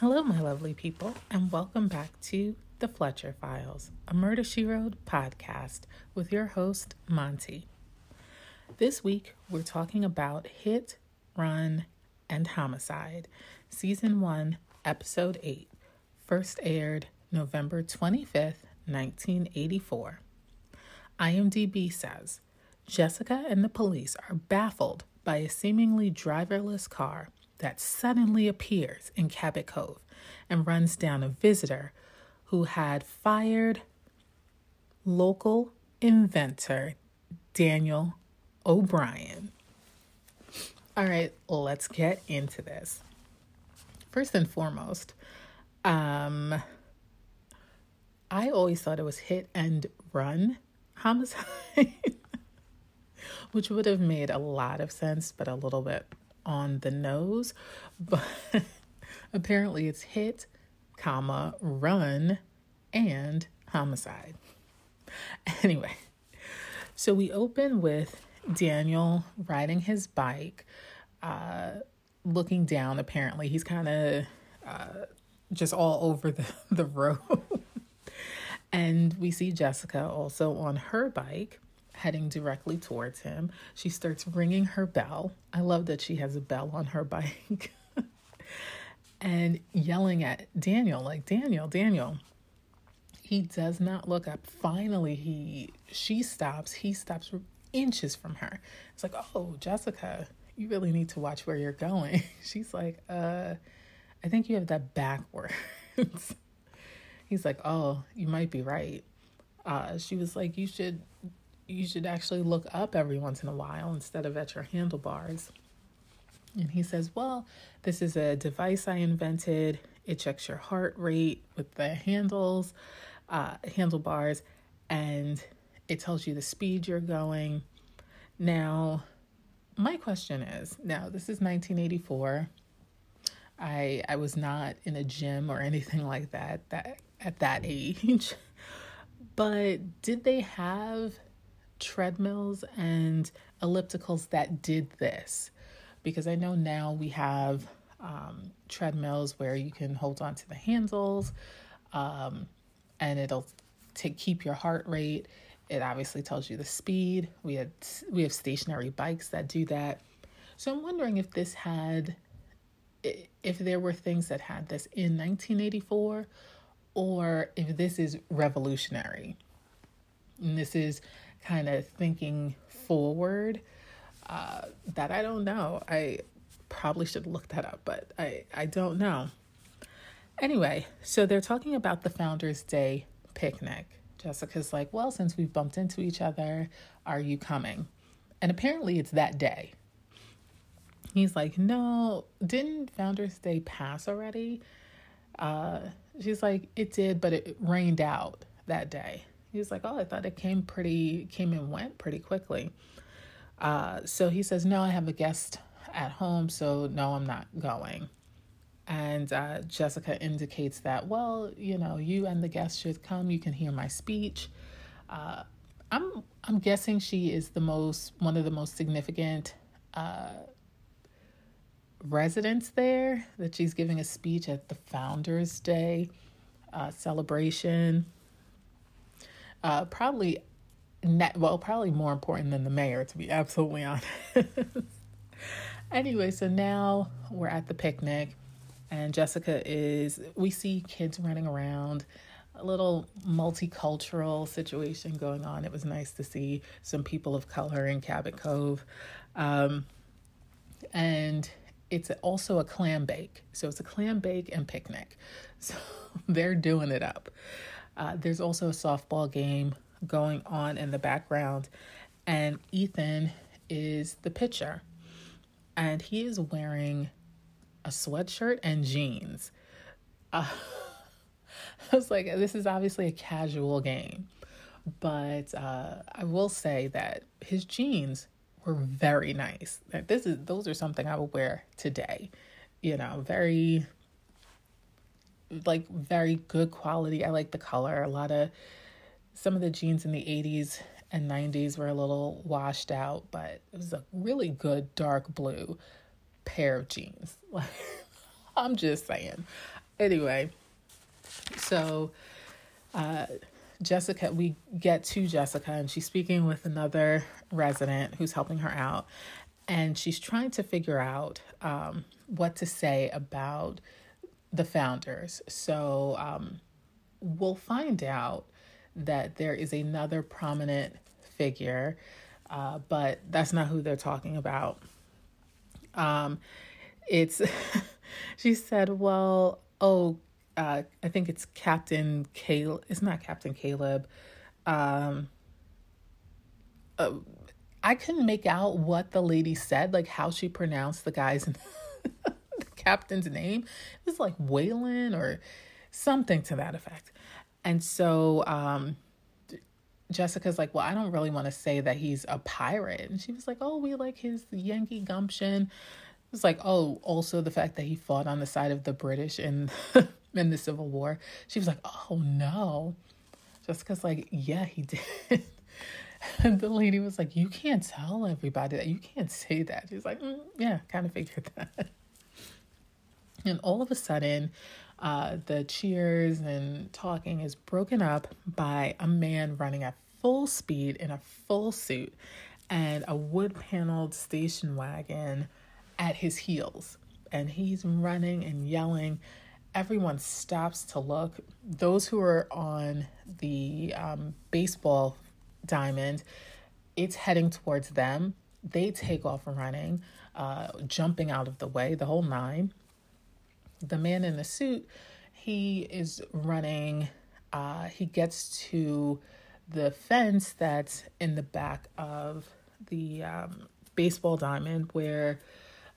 Hello, my lovely people, and welcome back to The Fletcher Files, a Murder She Wrote podcast with your host, Monty. This week, we're talking about Hit, Run, and Homicide, Season 1, Episode 8, first aired November 25th, 1984. IMDb says Jessica and the police are baffled by a seemingly driverless car that suddenly appears in Cabot Cove and runs down a visitor who had fired local inventor Daniel O'Brien. All right, let's get into this. First and foremost, um, I always thought it was hit and run homicide, which would have made a lot of sense, but a little bit on the nose, but apparently it's hit, comma, run, and homicide. Anyway, so we open with Daniel riding his bike, uh, looking down. Apparently, he's kind of uh, just all over the, the road. and we see Jessica also on her bike heading directly towards him. She starts ringing her bell. I love that she has a bell on her bike. and yelling at Daniel, like, Daniel, Daniel. He does not look up. Finally, he she stops. He stops inches from her. It's like, oh, Jessica, you really need to watch where you're going. She's like, uh, I think you have that backwards. He's like, oh, you might be right. Uh, she was like, you should you should actually look up every once in a while instead of at your handlebars. And he says, Well, this is a device I invented. It checks your heart rate with the handles, uh, handlebars, and it tells you the speed you're going. Now, my question is now, this is 1984. I, I was not in a gym or anything like that, that at that age. But did they have treadmills and ellipticals that did this because I know now we have um, treadmills where you can hold on to the handles um, and it'll to keep your heart rate. It obviously tells you the speed. We had we have stationary bikes that do that. So I'm wondering if this had if there were things that had this in 1984 or if this is revolutionary. And this is kind of thinking forward uh, that I don't know. I probably should look that up, but I, I don't know. Anyway, so they're talking about the Founders Day picnic. Jessica's like, Well, since we've bumped into each other, are you coming? And apparently it's that day. He's like, No, didn't Founders Day pass already? Uh, she's like, It did, but it rained out that day. He was like, "Oh, I thought it came pretty came and went pretty quickly." Uh, so he says, "No, I have a guest at home, so no, I'm not going." And uh, Jessica indicates that, well, you know, you and the guest should come. You can hear my speech. Uh, I'm I'm guessing she is the most one of the most significant uh, residents there. That she's giving a speech at the Founders Day uh, celebration uh, probably net, well, probably more important than the mayor, to be absolutely honest. anyway, so now we're at the picnic, and Jessica is, we see kids running around, a little multicultural situation going on. It was nice to see some people of color in Cabot Cove. Um, and it's also a clam bake. So it's a clam bake and picnic. So they're doing it up. Uh, there's also a softball game going on in the background, and Ethan is the pitcher, and he is wearing a sweatshirt and jeans. Uh, I was like, this is obviously a casual game, but uh, I will say that his jeans were very nice. This is those are something I would wear today. You know, very like very good quality. I like the color. A lot of some of the jeans in the 80s and 90s were a little washed out, but it was a really good dark blue pair of jeans. Like I'm just saying. anyway, so uh, Jessica, we get to Jessica, and she's speaking with another resident who's helping her out, and she's trying to figure out um, what to say about the founders. So um, we'll find out that there is another prominent figure, uh, but that's not who they're talking about. Um, it's, she said, well, oh, uh, I think it's Captain Caleb. It's not Captain Caleb. Um, uh, I couldn't make out what the lady said, like how she pronounced the guy's, captain's name. It was like Waylon or something to that effect. And so um, Jessica's like, Well, I don't really want to say that he's a pirate. And she was like, Oh, we like his Yankee gumption. It's like, oh, also the fact that he fought on the side of the British in in the Civil War. She was like, oh no. Jessica's like, yeah, he did. and the lady was like, you can't tell everybody that. You can't say that. She's like, mm, yeah, kind of figured that. And all of a sudden, uh, the cheers and talking is broken up by a man running at full speed in a full suit and a wood paneled station wagon at his heels. And he's running and yelling. Everyone stops to look. Those who are on the um, baseball diamond, it's heading towards them. They take off running, uh, jumping out of the way, the whole nine the man in the suit, he is running. Uh, he gets to the fence that's in the back of the um, baseball diamond where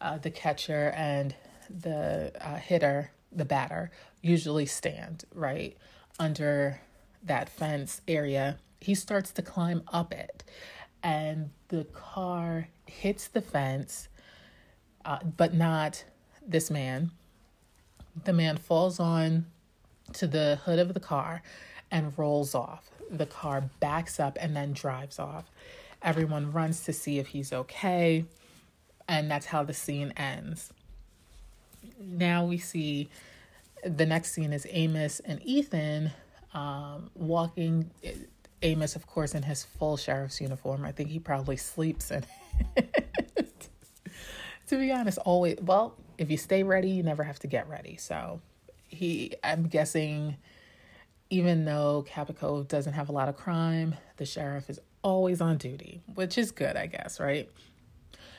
uh, the catcher and the uh, hitter, the batter, usually stand, right? Under that fence area. He starts to climb up it, and the car hits the fence, uh, but not this man. The man falls on to the hood of the car and rolls off. The car backs up and then drives off. Everyone runs to see if he's okay, and that's how the scene ends. Now we see the next scene is Amos and Ethan um, walking. Amos, of course, in his full sheriff's uniform. I think he probably sleeps in it. to be honest, always, well, if you stay ready, you never have to get ready. So he, I'm guessing, even though Cabot Cove doesn't have a lot of crime, the sheriff is always on duty, which is good, I guess, right?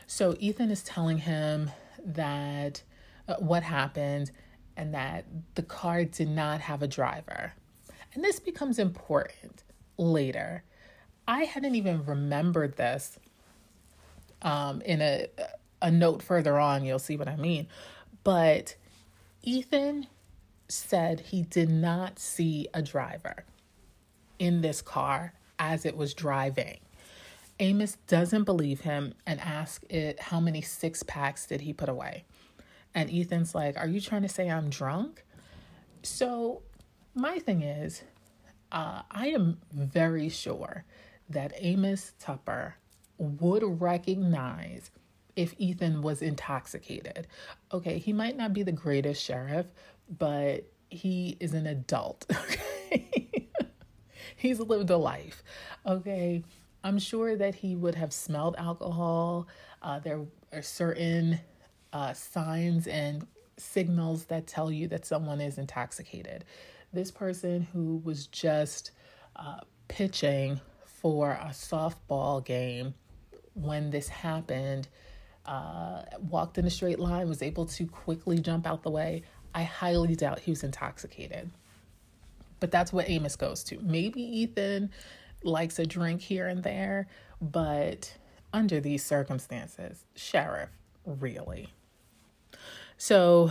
So Ethan is telling him that uh, what happened and that the car did not have a driver. And this becomes important later. I hadn't even remembered this um, in a a note further on, you'll see what I mean. But Ethan said he did not see a driver in this car as it was driving. Amos doesn't believe him and asks it how many six packs did he put away. And Ethan's like, Are you trying to say I'm drunk? So, my thing is, uh, I am very sure that Amos Tupper would recognize if Ethan was intoxicated. Okay, he might not be the greatest sheriff, but he is an adult. Okay. He's lived a life. Okay. I'm sure that he would have smelled alcohol. Uh, there are certain uh, signs and signals that tell you that someone is intoxicated. This person who was just uh, pitching for a softball game when this happened uh, walked in a straight line, was able to quickly jump out the way. I highly doubt he was intoxicated. But that's what Amos goes to. Maybe Ethan likes a drink here and there, but under these circumstances, sheriff, really. So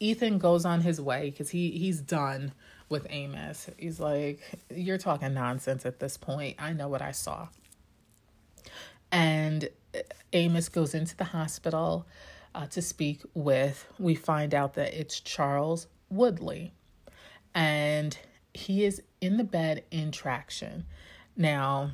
Ethan goes on his way because he he's done with Amos. He's like, You're talking nonsense at this point. I know what I saw. And Amos goes into the hospital uh, to speak with, we find out that it's Charles Woodley. And he is in the bed in traction. Now,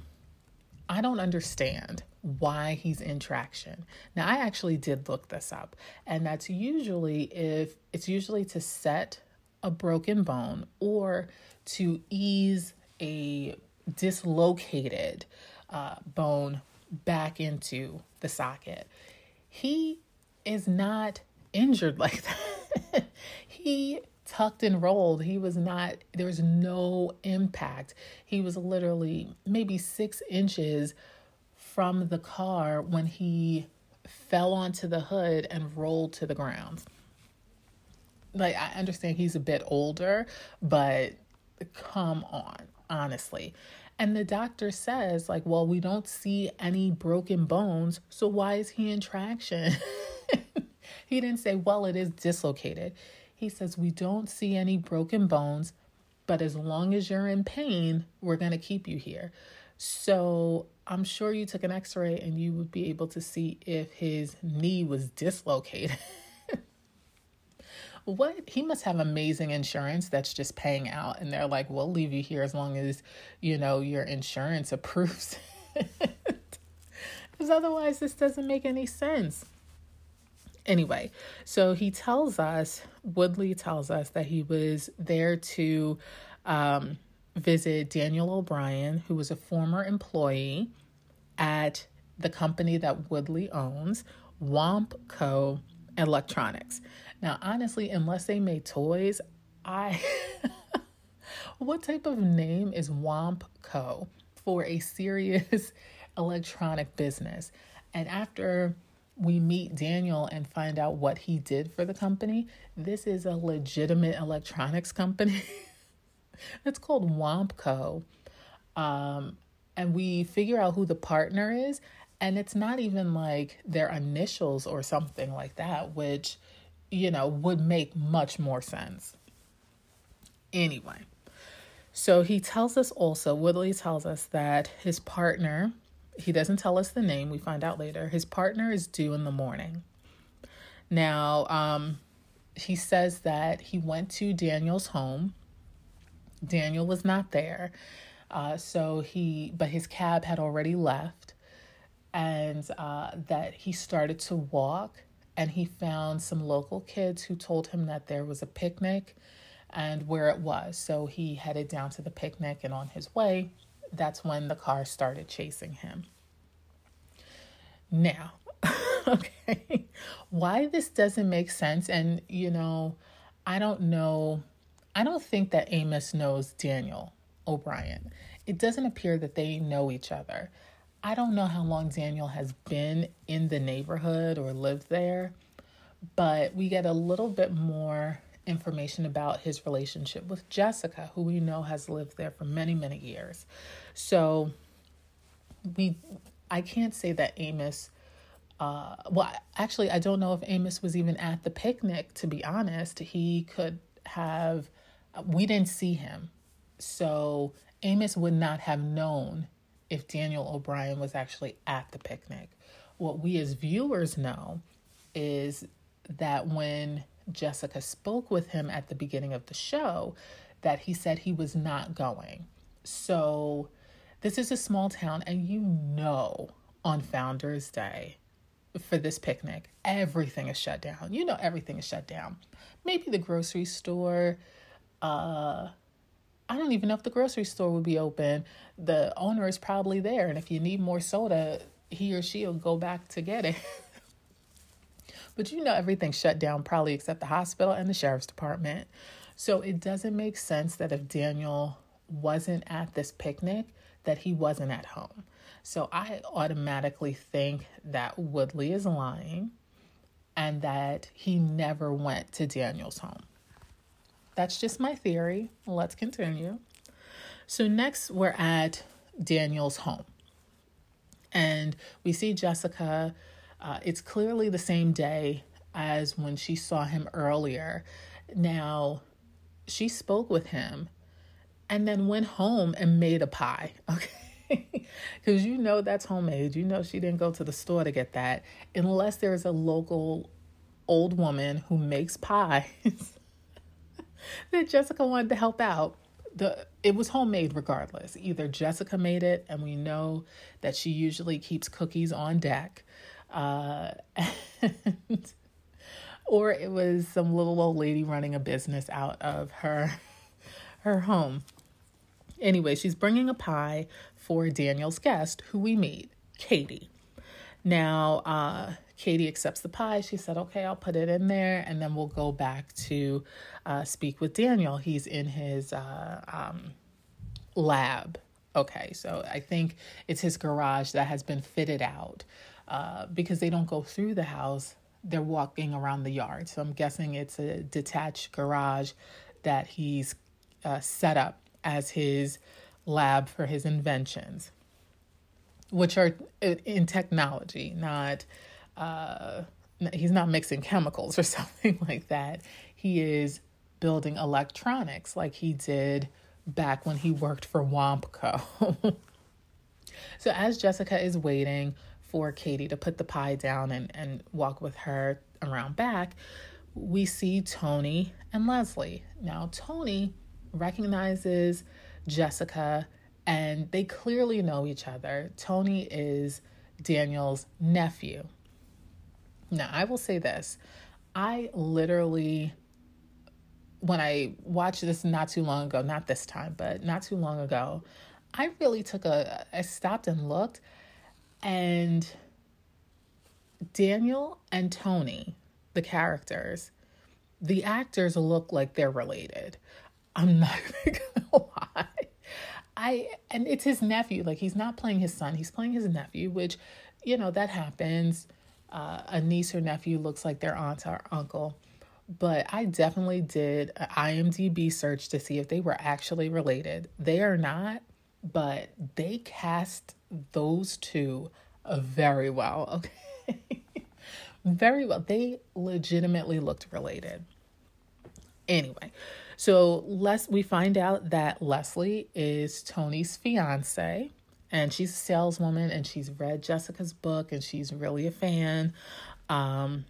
I don't understand why he's in traction. Now, I actually did look this up, and that's usually if it's usually to set a broken bone or to ease a dislocated uh, bone back into the socket. He is not injured like that. he tucked and rolled. He was not, there was no impact. He was literally maybe six inches from the car when he fell onto the hood and rolled to the ground. Like, I understand he's a bit older, but come on, honestly. And the doctor says, like, well, we don't see any broken bones, so why is he in traction? he didn't say, well, it is dislocated. He says, we don't see any broken bones, but as long as you're in pain, we're going to keep you here. So I'm sure you took an x ray and you would be able to see if his knee was dislocated. what he must have amazing insurance that's just paying out and they're like we'll leave you here as long as you know your insurance approves because otherwise this doesn't make any sense. Anyway so he tells us woodley tells us that he was there to um, visit daniel o'brien who was a former employee at the company that woodley owns wampco electronics now, honestly, unless they made toys, I. what type of name is Womp Co. for a serious electronic business? And after we meet Daniel and find out what he did for the company, this is a legitimate electronics company. it's called Wompco. Um, and we figure out who the partner is, and it's not even like their initials or something like that, which you know, would make much more sense. Anyway, so he tells us also, Woodley tells us that his partner, he doesn't tell us the name, we find out later, his partner is due in the morning. Now, um, he says that he went to Daniel's home. Daniel was not there. Uh, so he, but his cab had already left, and uh, that he started to walk and he found some local kids who told him that there was a picnic and where it was. So he headed down to the picnic, and on his way, that's when the car started chasing him. Now, okay, why this doesn't make sense, and you know, I don't know, I don't think that Amos knows Daniel O'Brien. It doesn't appear that they know each other. I don't know how long Daniel has been in the neighborhood or lived there, but we get a little bit more information about his relationship with Jessica, who we know has lived there for many, many years. So we I can't say that Amos uh, well, actually, I don't know if Amos was even at the picnic, to be honest. He could have, we didn't see him. So Amos would not have known if Daniel O'Brien was actually at the picnic. What we as viewers know is that when Jessica spoke with him at the beginning of the show, that he said he was not going. So this is a small town, and you know on Founders Day for this picnic, everything is shut down. You know everything is shut down. Maybe the grocery store, uh, I don't even know if the grocery store would be open. The owner is probably there. And if you need more soda, he or she will go back to get it. but you know, everything's shut down, probably except the hospital and the sheriff's department. So it doesn't make sense that if Daniel wasn't at this picnic, that he wasn't at home. So I automatically think that Woodley is lying and that he never went to Daniel's home. That's just my theory. Let's continue. So, next, we're at Daniel's home. And we see Jessica. Uh, it's clearly the same day as when she saw him earlier. Now, she spoke with him and then went home and made a pie. Okay. Because you know that's homemade. You know she didn't go to the store to get that unless there's a local old woman who makes pies that Jessica wanted to help out. The it was homemade regardless. Either Jessica made it, and we know that she usually keeps cookies on deck, uh, and, or it was some little old lady running a business out of her her home. Anyway, she's bringing a pie for Daniel's guest, who we meet, Katie. Now, uh, Katie accepts the pie. She said, okay, I'll put it in there and then we'll go back to uh, speak with Daniel. He's in his uh, um, lab. Okay, so I think it's his garage that has been fitted out uh, because they don't go through the house, they're walking around the yard. So I'm guessing it's a detached garage that he's uh, set up as his lab for his inventions, which are in technology, not uh, he's not mixing chemicals or something like that. He is building electronics like he did back when he worked for Wompco. so as Jessica is waiting for Katie to put the pie down and, and walk with her around back, we see Tony and Leslie. Now, Tony recognizes Jessica and they clearly know each other. Tony is Daniel's nephew. Now, I will say this I literally, when I watched this not too long ago, not this time, but not too long ago, I really took a, I stopped and looked, and Daniel and Tony, the characters, the actors look like they're related. I'm not gonna lie. I and it's his nephew. Like he's not playing his son, he's playing his nephew, which, you know, that happens. Uh, a niece or nephew looks like their aunt or uncle. But I definitely did an IMDb search to see if they were actually related. They are not, but they cast those two very well. Okay. very well. They legitimately looked related. Anyway, so Les we find out that Leslie is Tony's fiance and she's a saleswoman and she's read Jessica's book and she's really a fan. Um,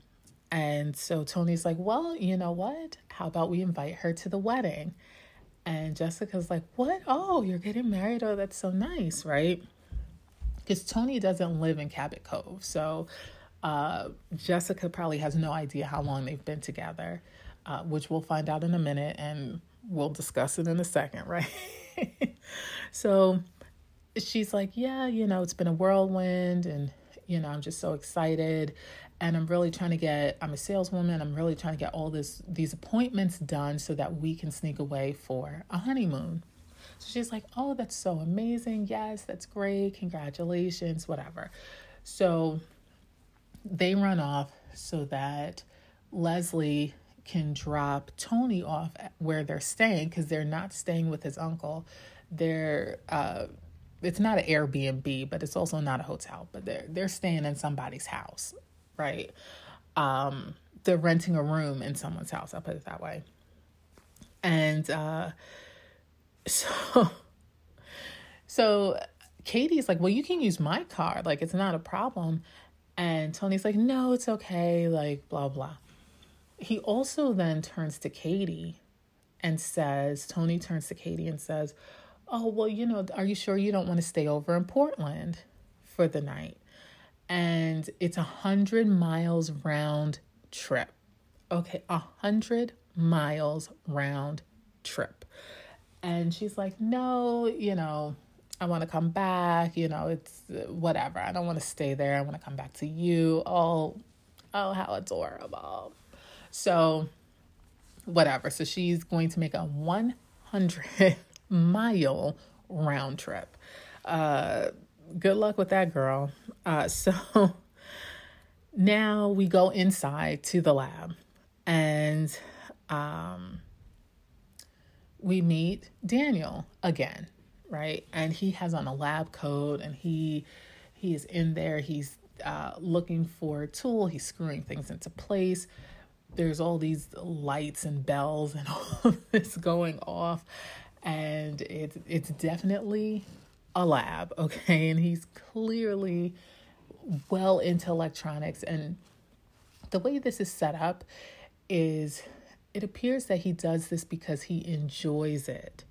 and so Tony's like, Well, you know what? How about we invite her to the wedding? And Jessica's like, What? Oh, you're getting married? Oh, that's so nice, right? Because Tony doesn't live in Cabot Cove. So uh, Jessica probably has no idea how long they've been together, uh, which we'll find out in a minute and we'll discuss it in a second, right? so she's like, Yeah, you know, it's been a whirlwind and, you know, I'm just so excited. And I'm really trying to get, I'm a saleswoman, I'm really trying to get all this these appointments done so that we can sneak away for a honeymoon. So she's like, Oh, that's so amazing. Yes, that's great. Congratulations, whatever. So they run off so that Leslie can drop Tony off where they're staying because they're not staying with his uncle. They're uh, it's not an Airbnb, but it's also not a hotel. But they're they're staying in somebody's house, right? Um, they're renting a room in someone's house. I'll put it that way. And uh, so, so Katie's like, "Well, you can use my car. Like, it's not a problem." And Tony's like, no, it's okay, like, blah, blah. He also then turns to Katie and says, Tony turns to Katie and says, oh, well, you know, are you sure you don't want to stay over in Portland for the night? And it's a hundred miles round trip. Okay, a hundred miles round trip. And she's like, no, you know, I want to come back. You know, it's whatever. I don't want to stay there. I want to come back to you. Oh, oh, how adorable. So, whatever. So, she's going to make a 100 mile round trip. Uh, good luck with that, girl. Uh, so, now we go inside to the lab and um, we meet Daniel again right? And he has on a lab coat and he he is in there. He's uh, looking for a tool. He's screwing things into place. There's all these lights and bells and all this going off, and it's it's definitely a lab, okay? And he's clearly well into electronics. And the way this is set up is it appears that he does this because he enjoys it.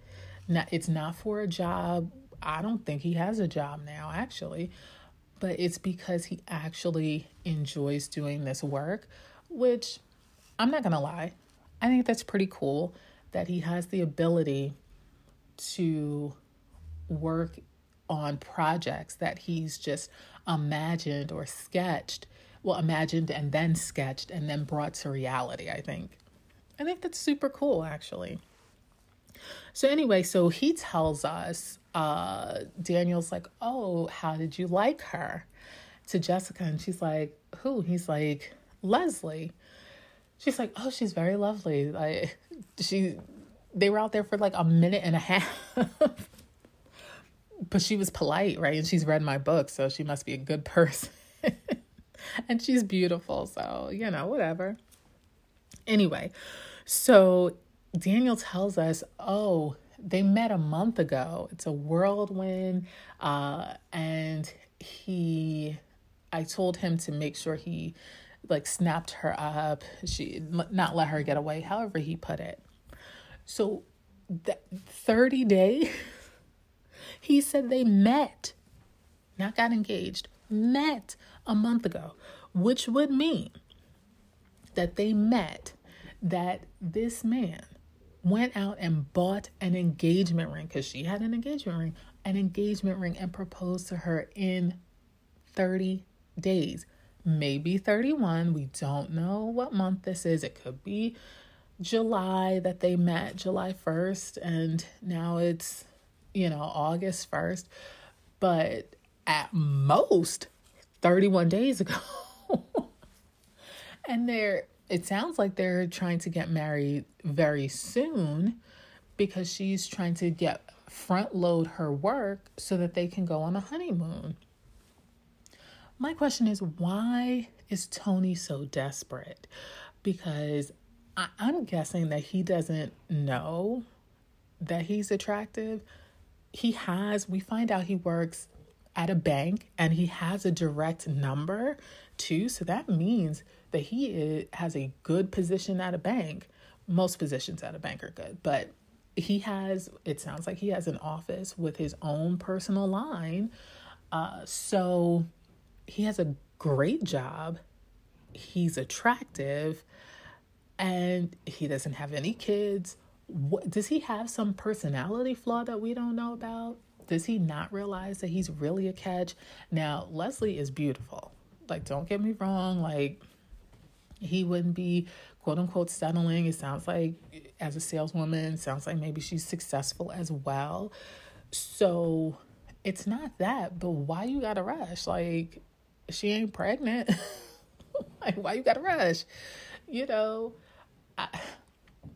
Now, it's not for a job. I don't think he has a job now, actually, but it's because he actually enjoys doing this work, which I'm not going to lie. I think that's pretty cool that he has the ability to work on projects that he's just imagined or sketched. Well, imagined and then sketched and then brought to reality, I think. I think that's super cool, actually. So, anyway, so he tells us, uh, Daniel's like, Oh, how did you like her? To Jessica. And she's like, Who? He's like, Leslie. She's like, Oh, she's very lovely. Like, she, they were out there for like a minute and a half. but she was polite, right? And she's read my book, so she must be a good person. and she's beautiful, so, you know, whatever. Anyway, so Daniel tells us, oh, they met a month ago. It's a whirlwind. Uh, and he, I told him to make sure he like snapped her up, she not let her get away, however he put it. So that 30 days, he said they met, not got engaged, met a month ago, which would mean that they met, that this man went out and bought an engagement ring because she had an engagement ring, an engagement ring, and proposed to her in 30 days, maybe 31. We don't know what month this is. It could be July that they met, July 1st, and now it's, you know, August 1st. But at most 31 days ago. and they're it sounds like they're trying to get married very soon because she's trying to get front load her work so that they can go on a honeymoon. My question is why is Tony so desperate? Because I, am guessing that he doesn't know that he's attractive. He has, we find out he works at a bank and he has a direct number too. So that means that he is, has a good position at a bank. Most positions at a bank are good, but he has, it sounds like he has an office with his own personal line. Uh, so he has a great job. He's attractive and he doesn't have any kids. What, does he have some personality flaw that we don't know about? Does he not realize that he's really a catch? Now, Leslie is beautiful. Like, don't get me wrong. Like, he wouldn't be quote unquote settling. It sounds like, as a saleswoman, sounds like maybe she's successful as well. So, it's not that, but why you gotta rush? Like, she ain't pregnant. like, why you gotta rush? You know, I,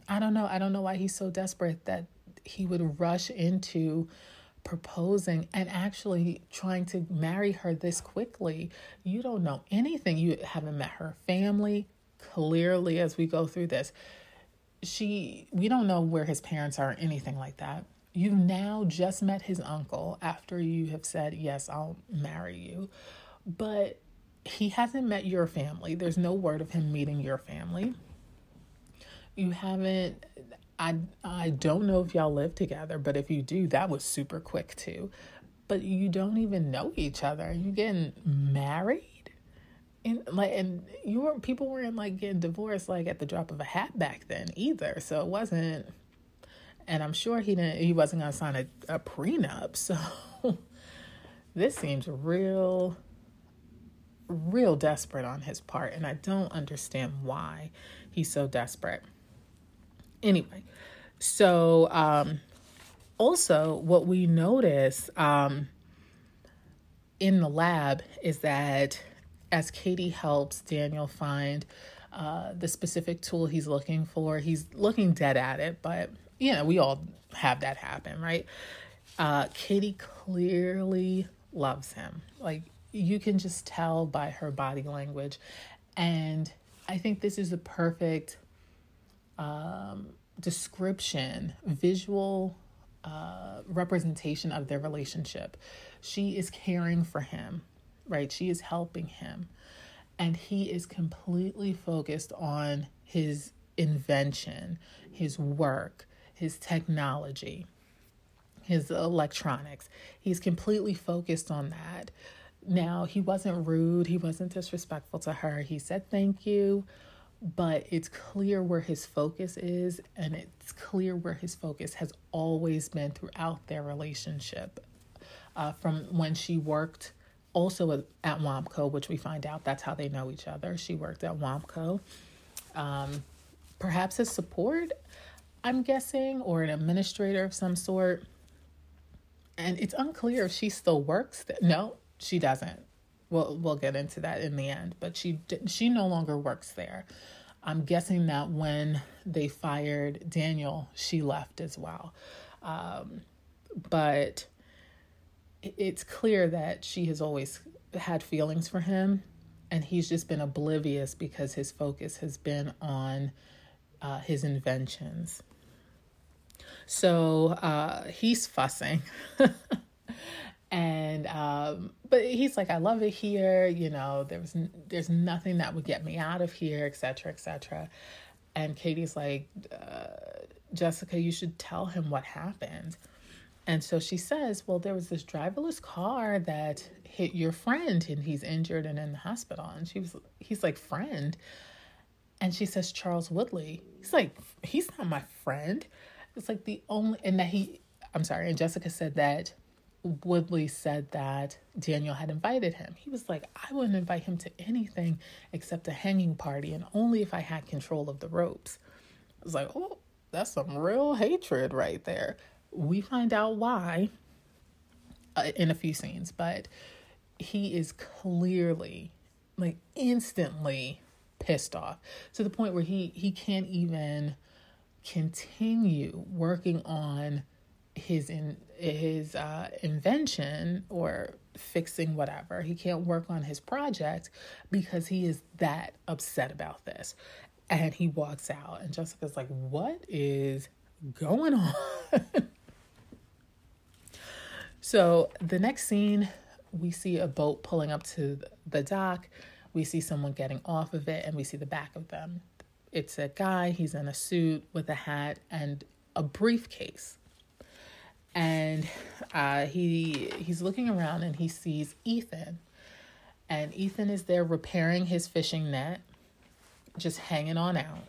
I don't know. I don't know why he's so desperate that he would rush into proposing and actually trying to marry her this quickly. You don't know anything. You haven't met her family clearly as we go through this. She we don't know where his parents are or anything like that. You've now just met his uncle after you have said, "Yes, I'll marry you." But he hasn't met your family. There's no word of him meeting your family. You haven't I I don't know if y'all live together, but if you do, that was super quick too. But you don't even know each other. You getting married? And like and you were people weren't like getting divorced like at the drop of a hat back then either. So it wasn't and I'm sure he didn't he wasn't gonna sign a, a prenup. So this seems real real desperate on his part and I don't understand why he's so desperate. Anyway, so um, also what we notice um, in the lab is that as Katie helps Daniel find uh, the specific tool he's looking for, he's looking dead at it, but you know, we all have that happen, right? Uh, Katie clearly loves him. Like you can just tell by her body language. And I think this is a perfect um, description, visual uh, representation of their relationship. She is caring for him, right? She is helping him. And he is completely focused on his invention, his work, his technology, his electronics. He's completely focused on that. Now, he wasn't rude, he wasn't disrespectful to her. He said thank you, but it's clear where his focus is, and it's clear where his focus has always been throughout their relationship. Uh, from when she worked also at, WAMCO, which we find out that's how they know each other. She worked at WAMCO. Um, perhaps as support, I'm guessing, or an administrator of some sort. And it's unclear if she still works. Th- no, she doesn't. We'll we'll get into that in the end. But she she no longer works there. I'm guessing that when they fired Daniel, she left as well. Um, but it's clear that she has always had feelings for him, and he's just been oblivious because his focus has been on uh, his inventions. So uh, he's fussing. and um, but he's like i love it here you know there's there's nothing that would get me out of here etc etc and katie's like uh, jessica you should tell him what happened. And so she says well there was this driverless car that hit your friend and he's injured and in the hospital. And she was he's like friend? And she says charles woodley. He's like he's not my friend. It's like the only and that he i'm sorry and jessica said that Woodley said that Daniel had invited him. He was like, I wouldn't invite him to anything except a hanging party, and only if I had control of the ropes. I was like, oh, that's some real hatred right there. We find out why uh, in a few scenes, but he is clearly, like, instantly pissed off to the point where he he can't even continue working on his in his uh, invention or fixing whatever. He can't work on his project because he is that upset about this. And he walks out, and Jessica's like, What is going on? so the next scene, we see a boat pulling up to the dock. We see someone getting off of it, and we see the back of them. It's a guy, he's in a suit with a hat and a briefcase and uh, he he's looking around and he sees Ethan, and Ethan is there repairing his fishing net, just hanging on out.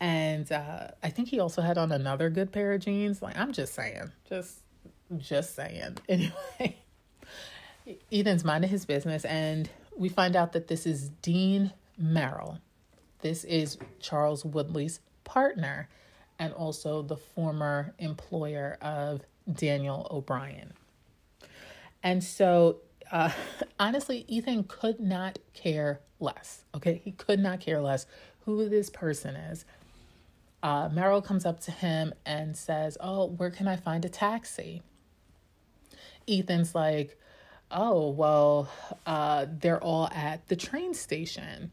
And uh, I think he also had on another good pair of jeans. Like I'm just saying, just just saying. Anyway, Ethan's minding his business, and we find out that this is Dean Merrill. This is Charles Woodley's partner and also the former employer of Daniel O'Brien. And so, uh, honestly, Ethan could not care less. Okay, he could not care less who this person is. Uh, Merrill comes up to him and says, Oh, where can I find a taxi? Ethan's like, Oh, well, uh, they're all at the train station.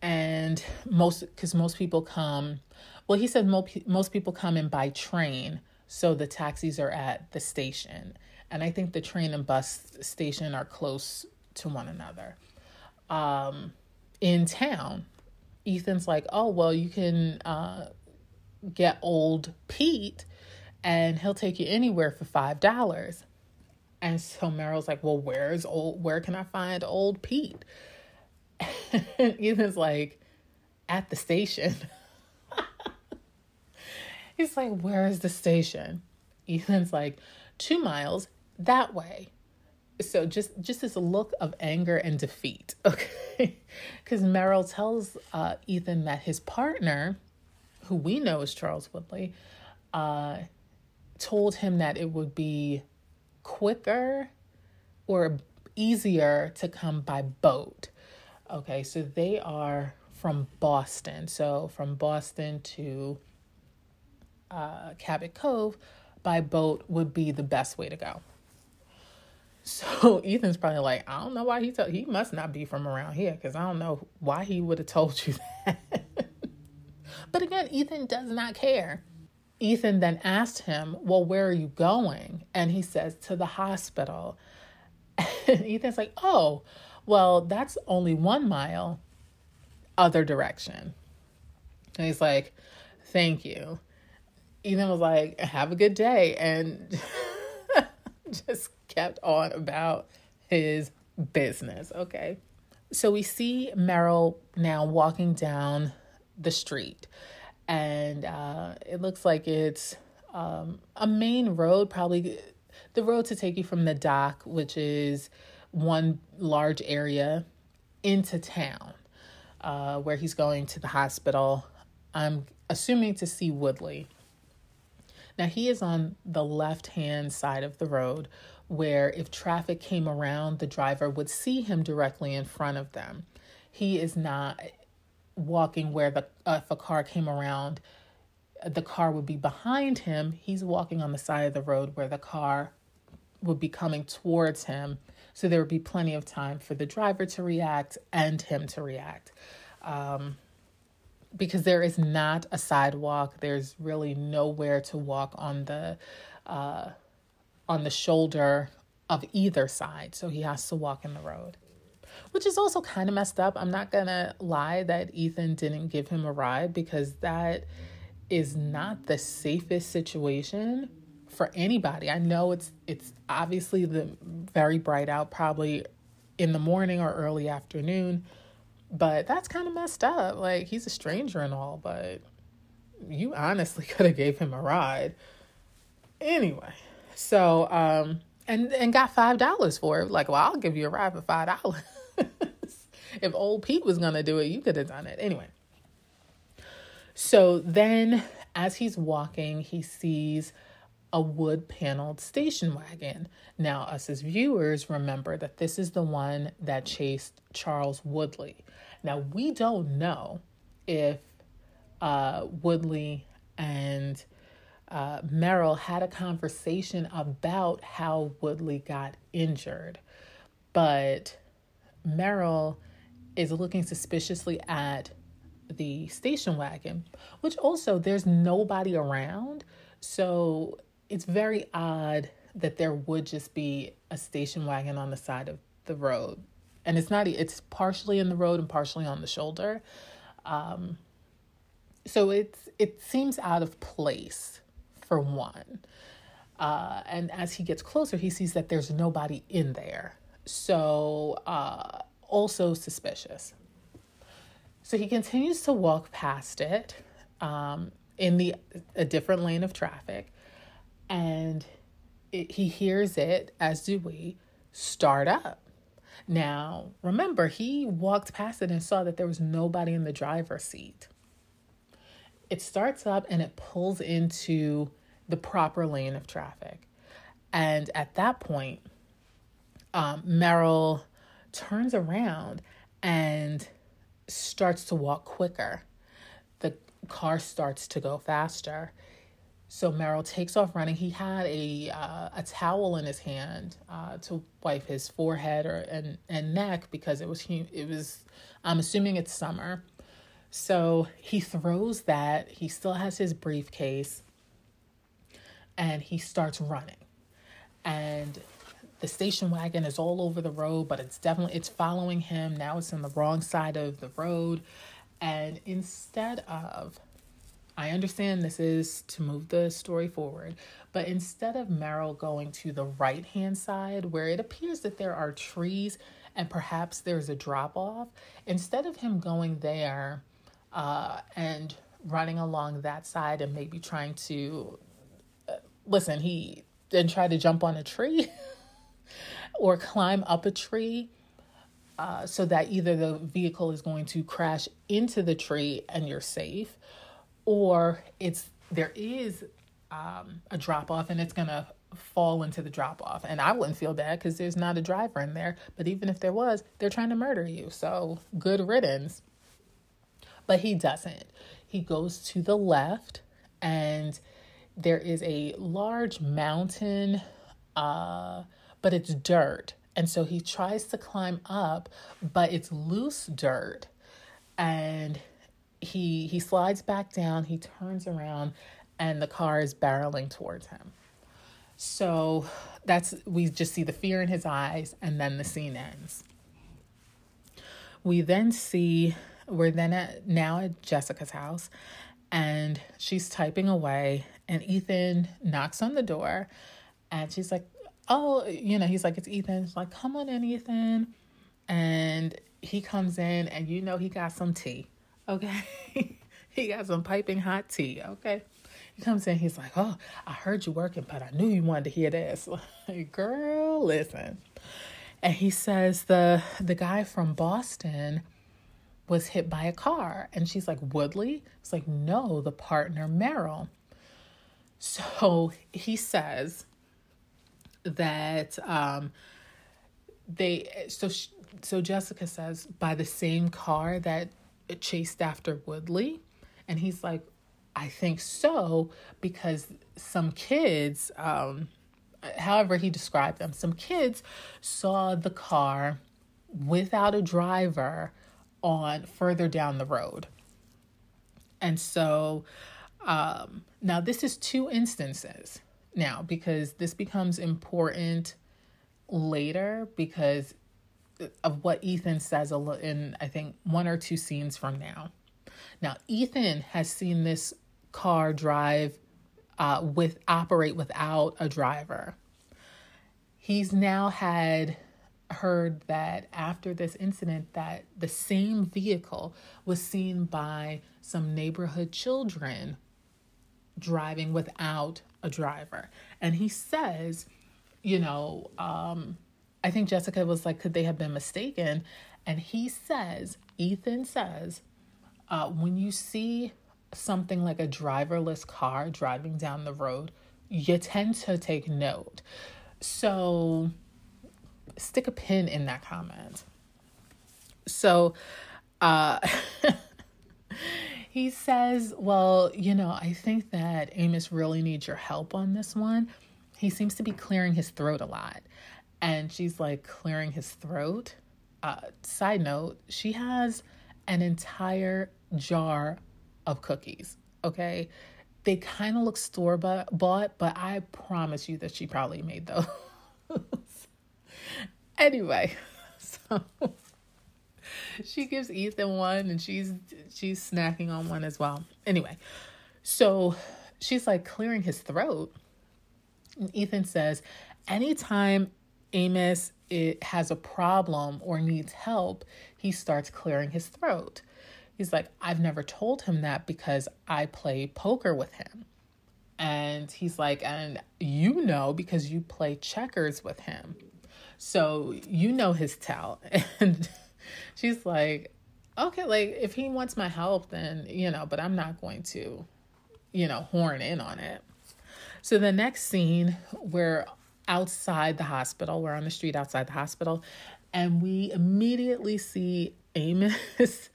And most, because most people come, well, he said most, most people come in by train so the taxis are at the station. And I think the train and bus station are close to one another. Um, in town, Ethan's like, oh, well, you can uh, get old Pete and he'll take you anywhere for $5. And so Merrill's like, well, where's old, where can I find old Pete? Ethan's like, at the station. He's like, Where is the station? Ethan's like, Two miles that way. So just just this look of anger and defeat, okay? Because Merrill tells uh, Ethan that his partner, who we know is Charles Woodley, uh, told him that it would be quicker or easier to come by boat. Okay, so they are from Boston. So from Boston to uh, Cabot Cove by boat would be the best way to go. So Ethan's probably like, I don't know why he told he must not be from around here because I don't know why he would have told you that. but again, Ethan does not care. Ethan then asked him, Well, where are you going? And he says, To the hospital. And Ethan's like, Oh, well, that's only one mile other direction. And he's like, Thank you. Ethan was like, have a good day. And just kept on about his business. Okay. So we see Merrill now walking down the street, and uh, it looks like it's um, a main road, probably the road to take you from the dock, which is one large area, into town, uh, where he's going to the hospital. I'm assuming to see Woodley. Now, he is on the left hand side of the road, where if traffic came around, the driver would see him directly in front of them. He is not walking where the uh, if a car came around, the car would be behind him. He's walking on the side of the road where the car would be coming towards him. So there would be plenty of time for the driver to react and him to react. Um, because there is not a sidewalk, there's really nowhere to walk on the uh, on the shoulder of either side. So he has to walk in the road, which is also kind of messed up. I'm not gonna lie that Ethan didn't give him a ride because that is not the safest situation for anybody. I know it's it's obviously the very bright out, probably in the morning or early afternoon, but that's kind of messed up. Like he's a stranger and all, but you honestly could have gave him a ride. Anyway, so um and and got five dollars for it. Like, well, I'll give you a ride for five dollars. if old Pete was gonna do it, you could have done it. Anyway. So then as he's walking, he sees a wood paneled station wagon. Now, us as viewers remember that this is the one that chased Charles Woodley. Now, we don't know if uh, Woodley and uh, Merrill had a conversation about how Woodley got injured, but Merrill is looking suspiciously at the station wagon, which also there's nobody around. So it's very odd that there would just be a station wagon on the side of the road. And it's not, it's partially in the road and partially on the shoulder. Um, so it's, it seems out of place for one. Uh, and as he gets closer, he sees that there's nobody in there. So, uh, also suspicious. So he continues to walk past it um, in the a different lane of traffic and it, he hears it, as do we, start up. Now, remember, he walked past it and saw that there was nobody in the driver's seat. It starts up and it pulls into the proper lane of traffic. And at that point, um, Merrill turns around and starts to walk quicker. The car starts to go faster. So Merrill takes off running. He had a uh, a towel in his hand uh, to wipe his forehead or and, and neck because it was it was I'm assuming it's summer. So he throws that. He still has his briefcase, and he starts running. And the station wagon is all over the road, but it's definitely it's following him. Now it's in the wrong side of the road, and instead of I understand this is to move the story forward, but instead of Merrill going to the right hand side where it appears that there are trees and perhaps there's a drop off, instead of him going there uh, and running along that side and maybe trying to uh, listen, he then try to jump on a tree or climb up a tree. Uh, so that either the vehicle is going to crash into the tree and you're safe, or it's there is um, a drop off and it's gonna fall into the drop off. And I wouldn't feel bad because there's not a driver in there. But even if there was, they're trying to murder you. So good riddance. But he doesn't. He goes to the left and there is a large mountain, uh, but it's dirt. And so he tries to climb up, but it's loose dirt. And he he slides back down, he turns around and the car is barreling towards him. So that's we just see the fear in his eyes and then the scene ends. We then see we're then at now at Jessica's house and she's typing away and Ethan knocks on the door and she's like, "Oh, you know, he's like it's Ethan." She's like, "Come on in, Ethan." And he comes in and you know he got some tea. Okay. he got some piping hot tea. Okay. He comes in, he's like, Oh, I heard you working, but I knew you wanted to hear this. Like, girl, listen. And he says the the guy from Boston was hit by a car. And she's like, Woodley? It's like, no, the partner Merrill. So he says that um they so so Jessica says by the same car that chased after Woodley. And he's like I think so because some kids um however he described them some kids saw the car without a driver on further down the road. And so um now this is two instances now because this becomes important later because of what Ethan says in I think one or two scenes from now. Now Ethan has seen this car drive uh, with operate without a driver. He's now had heard that after this incident that the same vehicle was seen by some neighborhood children driving without a driver. And he says, you know, um, I think Jessica was like, could they have been mistaken? And he says, Ethan says, uh, when you see something like a driverless car driving down the road, you tend to take note. So stick a pin in that comment. So, uh, he says, Well, you know, I think that Amos really needs your help on this one. He seems to be clearing his throat a lot. And she's like, Clearing his throat? Uh, side note, she has an entire jar of cookies, okay? They kind of look store bought, but I promise you that she probably made those. anyway, so she gives Ethan one and she's she's snacking on one as well. Anyway, so she's like clearing his throat. And Ethan says, anytime Amos it has a problem or needs help, he starts clearing his throat. He's like, I've never told him that because I play poker with him. And he's like, and you know because you play checkers with him. So you know his tell. And she's like, okay, like if he wants my help, then, you know, but I'm not going to, you know, horn in on it. So the next scene, we're outside the hospital, we're on the street outside the hospital, and we immediately see Amos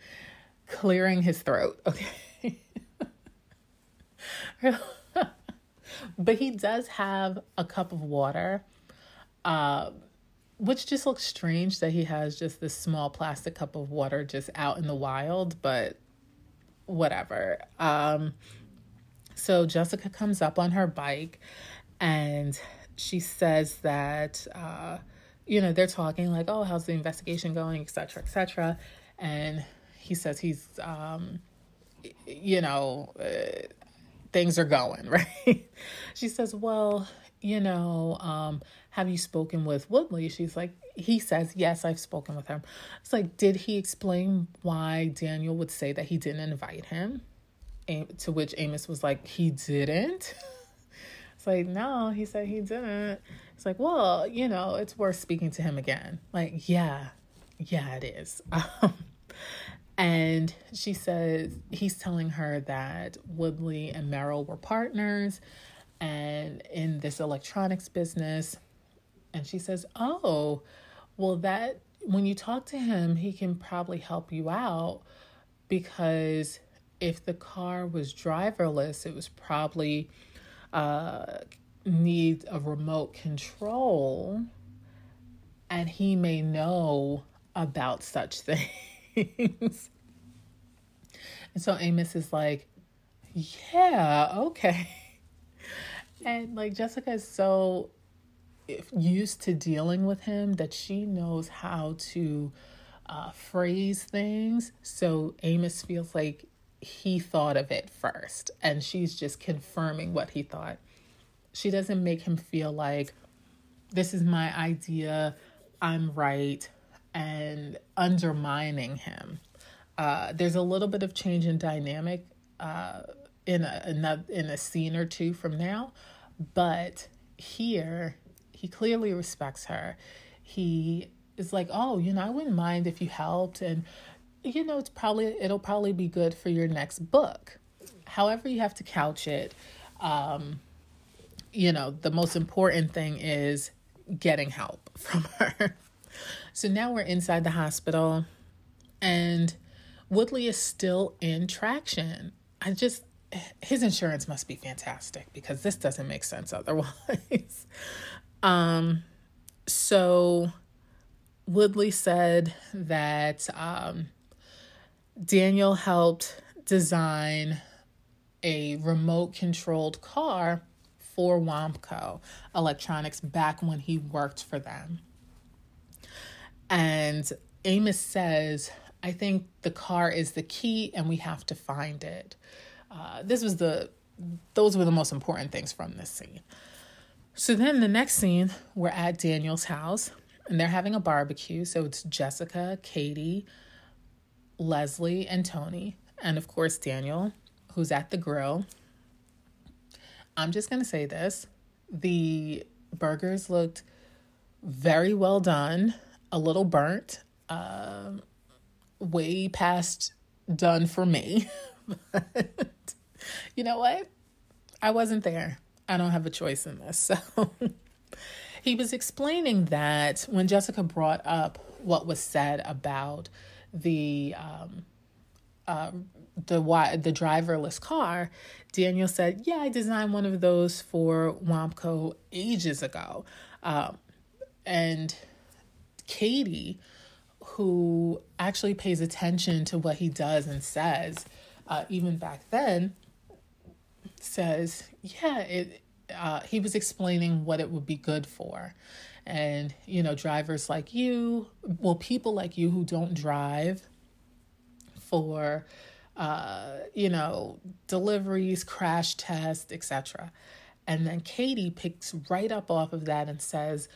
clearing his throat. Okay. but he does have a cup of water. Uh, which just looks strange that he has just this small plastic cup of water just out in the wild, but whatever. Um, so Jessica comes up on her bike and she says that, uh, you know, they're talking like, oh, how's the investigation going, etc., etc. And he says he's, um, you know, uh, things are going, right? she says, well, you know, um, have you spoken with Woodley? She's like, he says, yes, I've spoken with him. It's like, did he explain why Daniel would say that he didn't invite him? to which Amos was like, he didn't. It's like, no, he said he didn't. It's like, well, you know, it's worth speaking to him again. Like, yeah, yeah, it is. Um, and she says he's telling her that Woodley and Merrill were partners and in this electronics business and she says, Oh, well, that when you talk to him, he can probably help you out because if the car was driverless, it was probably uh, need a remote control, and he may know about such things. and so Amos is like, Yeah, okay. And like Jessica is so used to dealing with him that she knows how to uh, phrase things. So Amos feels like he thought of it first and she's just confirming what he thought. She doesn't make him feel like this is my idea, I'm right, and undermining him. Uh, there's a little bit of change in dynamic uh, in a, in a scene or two from now, but here he clearly respects her. He is like, oh, you know, I wouldn't mind if you helped, and you know, it's probably it'll probably be good for your next book. However, you have to couch it. Um, you know, the most important thing is getting help from her. so now we're inside the hospital, and Woodley is still in traction. I just his insurance must be fantastic because this doesn't make sense otherwise. um, so Woodley said that um, Daniel helped design a remote controlled car for WAMCO Electronics back when he worked for them. And Amos says, I think the car is the key and we have to find it. Uh, this was the, those were the most important things from this scene. So then the next scene, we're at Daniel's house and they're having a barbecue. So it's Jessica, Katie, Leslie, and Tony, and of course, Daniel, who's at the grill. I'm just going to say this the burgers looked very well done, a little burnt, uh, way past done for me. but you know what? I wasn't there. I don't have a choice in this. So he was explaining that when Jessica brought up what was said about the um, uh, the the driverless car, Daniel said, "Yeah, I designed one of those for WAMCO ages ago," um, and Katie, who actually pays attention to what he does and says, uh, even back then, says, "Yeah, it." Uh, he was explaining what it would be good for, and you know, drivers like you, well, people like you who don't drive for uh, you know, deliveries, crash tests, etc. And then Katie picks right up off of that and says,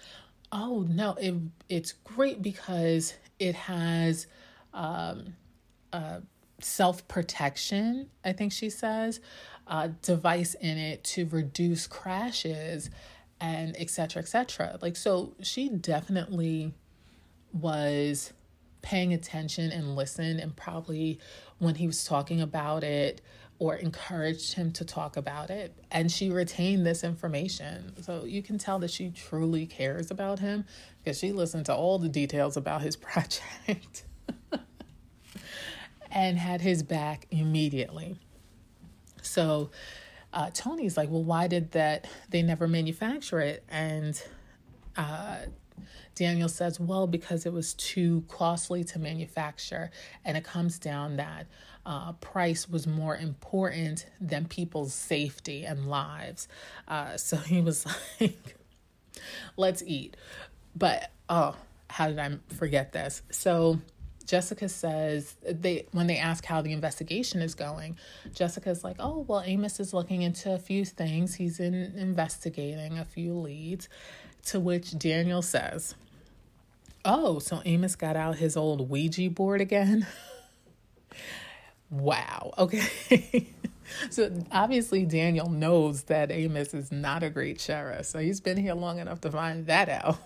"Oh no, it it's great because it has um, uh, self protection." I think she says, uh, device in it to reduce crashes and etc. etc. Like so, she definitely was paying attention and listened and probably when he was talking about it or encouraged him to talk about it. And she retained this information. So you can tell that she truly cares about him because she listened to all the details about his project and had his back immediately. So uh, Tony's like, well, why did that they never manufacture it? And uh, Daniel says, well, because it was too costly to manufacture. And it comes down that uh, price was more important than people's safety and lives. Uh, so he was like, let's eat. But, oh, how did I forget this? So Jessica says they when they ask how the investigation is going, Jessica's like, "Oh, well Amos is looking into a few things. He's in investigating a few leads." To which Daniel says, Oh, so Amos got out his old Ouija board again? wow. Okay. so obviously Daniel knows that Amos is not a great sheriff. So he's been here long enough to find that out.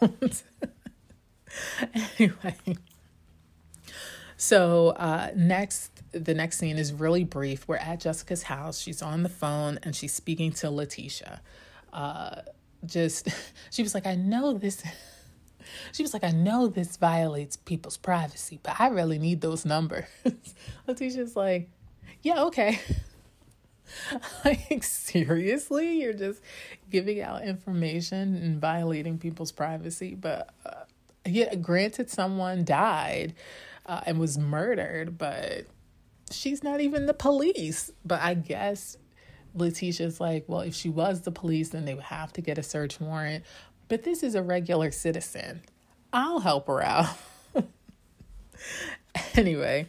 anyway. So uh, next, the next scene is really brief. We're at Jessica's house. She's on the phone and she's speaking to Letitia. Uh, just, she was like, I know this she was like, I know this violates people's privacy, but I really need those numbers. Letitia's like, yeah, okay. like, seriously? You're just giving out information and violating people's privacy. But uh, yeah, granted, someone died uh, and was murdered, but she's not even the police. But I guess Letitia's like, well, if she was the police, then they would have to get a search warrant but this is a regular citizen. I'll help her out. anyway,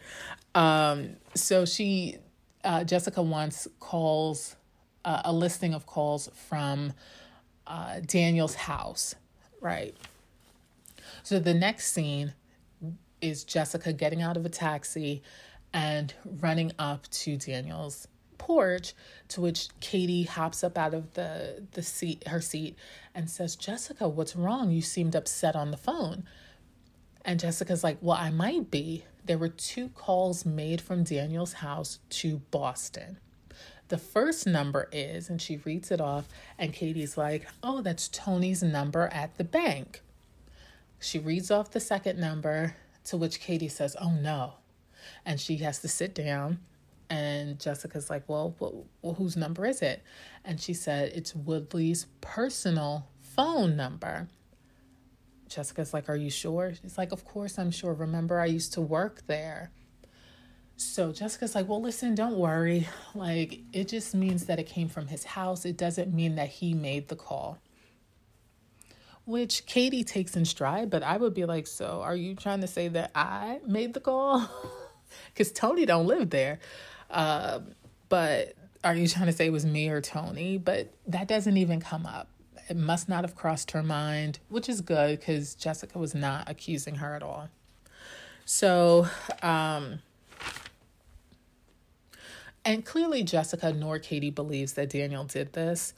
um, so she, uh, Jessica wants calls, uh, a listing of calls from uh, Daniel's house, right? So the next scene, is Jessica getting out of a taxi and running up to Daniel's porch to which Katie hops up out of the the seat her seat and says, "Jessica, what's wrong? You seemed upset on the phone." And Jessica's like, "Well, I might be. There were two calls made from Daniel's house to Boston." The first number is, and she reads it off, and Katie's like, Oh, that's Tony's number at the bank. She reads off the second number, to which Katie says, Oh no. And she has to sit down. And Jessica's like, Well, well, well whose number is it? And she said, It's Woodley's personal phone number. Jessica's like, Are you sure? She's like, Of course I'm sure. Remember, I used to work there. So Jessica's like, well, listen, don't worry. Like, it just means that it came from his house. It doesn't mean that he made the call. Which Katie takes in stride, but I would be like, so are you trying to say that I made the call? Because Tony don't live there. Uh, but are you trying to say it was me or Tony? But that doesn't even come up. It must not have crossed her mind, which is good because Jessica was not accusing her at all. So, um, and clearly, Jessica nor Katie believes that Daniel did this.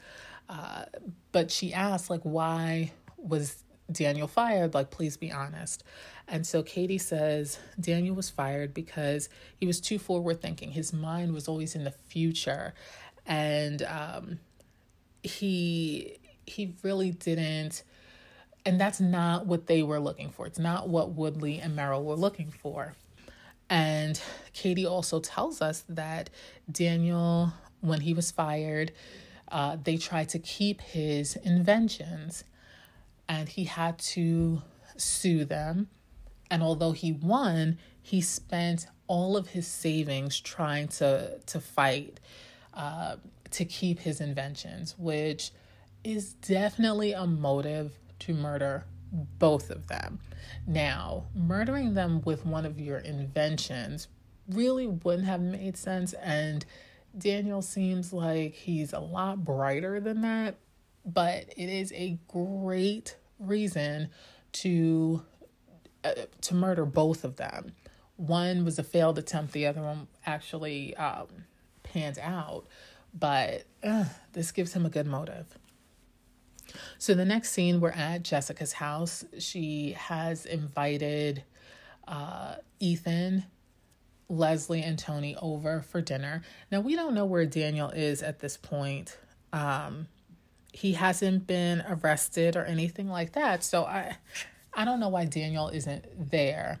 Uh, but she asked, like, why was Daniel fired? Like, please be honest. And so Katie says Daniel was fired because he was too forward thinking. His mind was always in the future. And um, he he really didn't and that's not what they were looking for. It's not what Woodley and Merrill were looking for. And Katie also tells us that Daniel, when he was fired, uh, they tried to keep his inventions and he had to sue them. And although he won, he spent all of his savings trying to, to fight uh, to keep his inventions, which is definitely a motive to murder both of them. Now, murdering them with one of your inventions really wouldn't have made sense. And Daniel seems like he's a lot brighter than that, but it is a great reason to uh, to murder both of them. One was a failed attempt; the other one actually um, panned out. But uh, this gives him a good motive. So the next scene, we're at Jessica's house. She has invited uh, Ethan, Leslie, and Tony over for dinner. Now we don't know where Daniel is at this point. Um, he hasn't been arrested or anything like that. So I, I don't know why Daniel isn't there.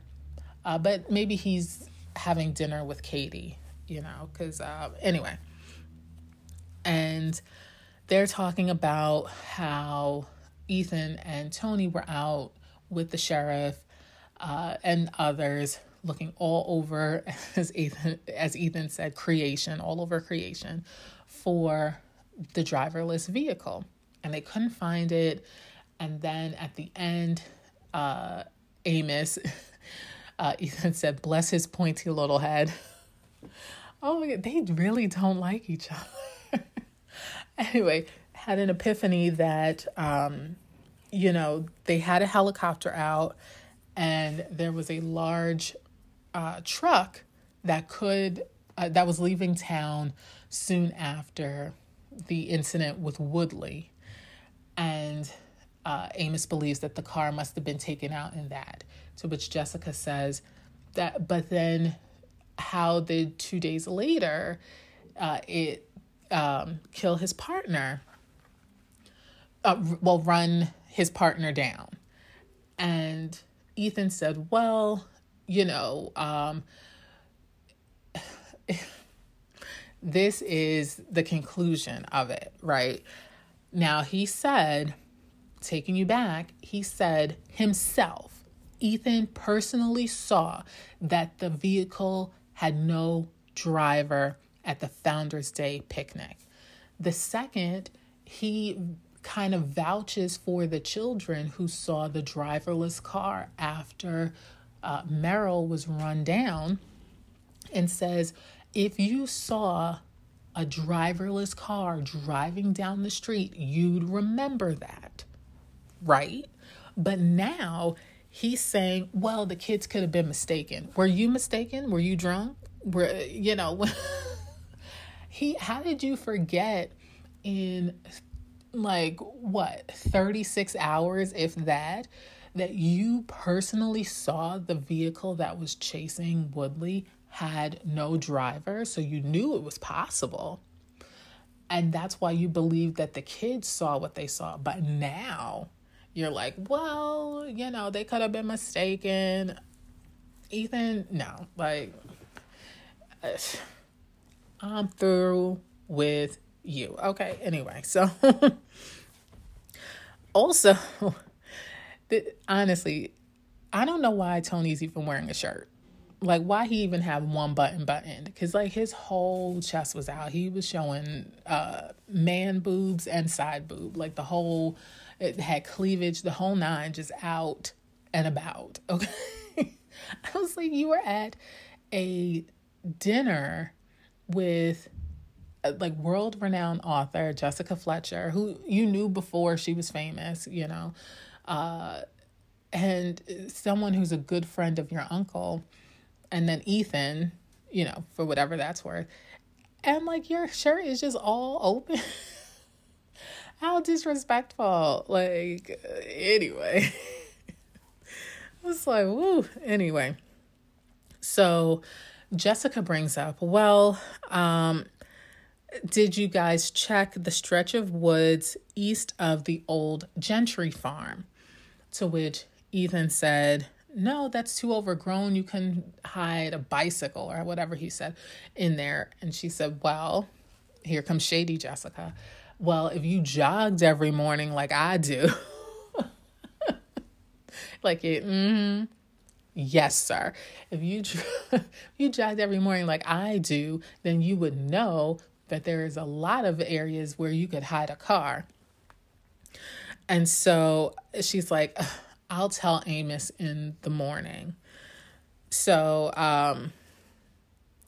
Uh, but maybe he's having dinner with Katie, you know, because uh, anyway. And they're talking about how Ethan and Tony were out with the sheriff uh, and others looking all over, as Ethan, as Ethan said, creation, all over creation for the driverless vehicle. And they couldn't find it. And then at the end, uh, Amos, uh, Ethan said, bless his pointy little head. Oh my God, they really don't like each other anyway, had an epiphany that, um, you know, they had a helicopter out and there was a large uh, truck that could, uh, that was leaving town soon after the incident with Woodley. And uh, Amos believes that the car must have been taken out in that. To which Jessica says that, but then how did two days later uh, it um, kill his partner, uh, well, run his partner down. And Ethan said, Well, you know, um, this is the conclusion of it, right? Now, he said, taking you back, he said himself, Ethan personally saw that the vehicle had no driver at the Founders Day picnic. The second, he kind of vouches for the children who saw the driverless car after uh, Merrill was run down and says, if you saw a driverless car driving down the street, you'd remember that, right? But now he's saying, well, the kids could have been mistaken. Were you mistaken? Were you drunk? Were, you know, he, how did you forget in like what, 36 hours, if that, that you personally saw the vehicle that was chasing Woodley had no driver, so you knew it was possible. And that's why you believed that the kids saw what they saw. But now you're like, well, you know, they could have been mistaken. Ethan, no, like, I'm through with you. Okay, anyway, so also, honestly, I don't know why Tony's even wearing a shirt like why he even have one button buttoned because like his whole chest was out. He was showing uh man boobs and side boob. Like the whole it had cleavage the whole nine just out and about okay? I was like you were at a dinner with uh, like world renowned author jessica fletcher who you knew before she was famous you know? Uh and someone who's a good friend of your uncle and then Ethan, you know, for whatever that's worth. And like your shirt is just all open. How disrespectful. Like, anyway. I was like, woo. Anyway. So Jessica brings up, well, um, did you guys check the stretch of woods east of the old Gentry farm? To which Ethan said, no, that's too overgrown. You can hide a bicycle or whatever he said in there. And she said, well, here comes Shady Jessica. Well, if you jogged every morning like I do, like it, mm-hmm. yes, sir. If you if you jogged every morning like I do, then you would know that there is a lot of areas where you could hide a car. And so she's like, I'll tell Amos in the morning. So, um,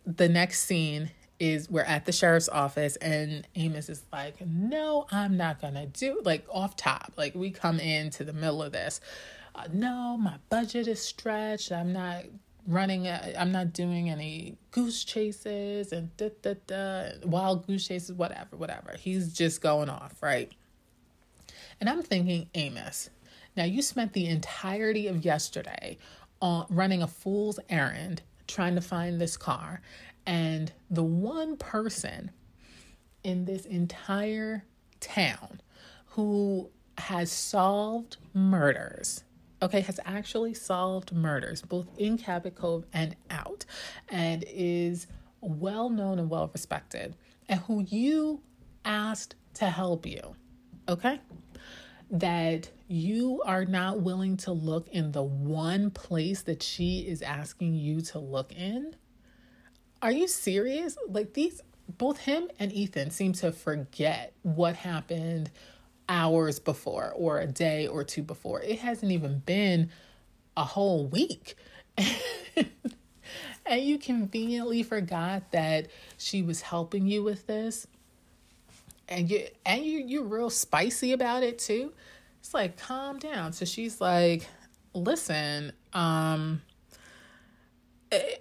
the next scene is we're at the sheriff's office and Amos is like, "No, I'm not going to do like off top. Like we come into the middle of this. Uh, no, my budget is stretched. I'm not running uh, I'm not doing any goose chases and da da da wild goose chases whatever, whatever. He's just going off, right? And I'm thinking, Amos, now, you spent the entirety of yesterday on running a fool's errand trying to find this car, and the one person in this entire town who has solved murders okay, has actually solved murders, both in Cabot Cove and out, and is well known and well respected, and who you asked to help you, okay? That you are not willing to look in the one place that she is asking you to look in? Are you serious? Like these, both him and Ethan seem to forget what happened hours before or a day or two before. It hasn't even been a whole week. and you conveniently forgot that she was helping you with this and you and you you're real spicy about it too. It's like calm down. So she's like listen um it, eh,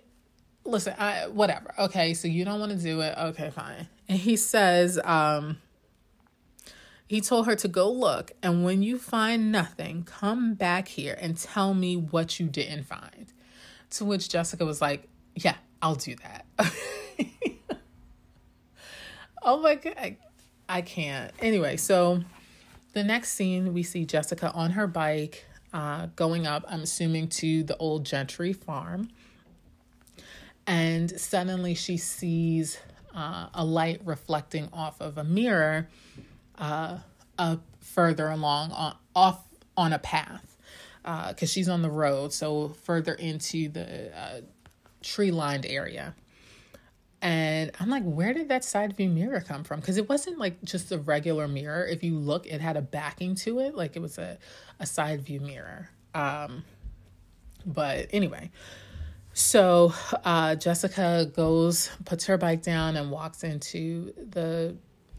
listen i whatever. Okay so you don't want to do it. Okay fine. And he says um he told her to go look and when you find nothing come back here and tell me what you didn't find. To which jessica was like yeah i'll do that. Oh my god I can't. Anyway, so the next scene we see Jessica on her bike uh, going up, I'm assuming to the old Gentry farm. And suddenly she sees uh, a light reflecting off of a mirror uh, up further along on, off on a path because uh, she's on the road, so further into the uh, tree lined area. And I'm like, where did that side view mirror come from? Because it wasn't like just a regular mirror. If you look, it had a backing to it, like it was a, a side view mirror. Um, but anyway, so uh, Jessica goes, puts her bike down, and walks into the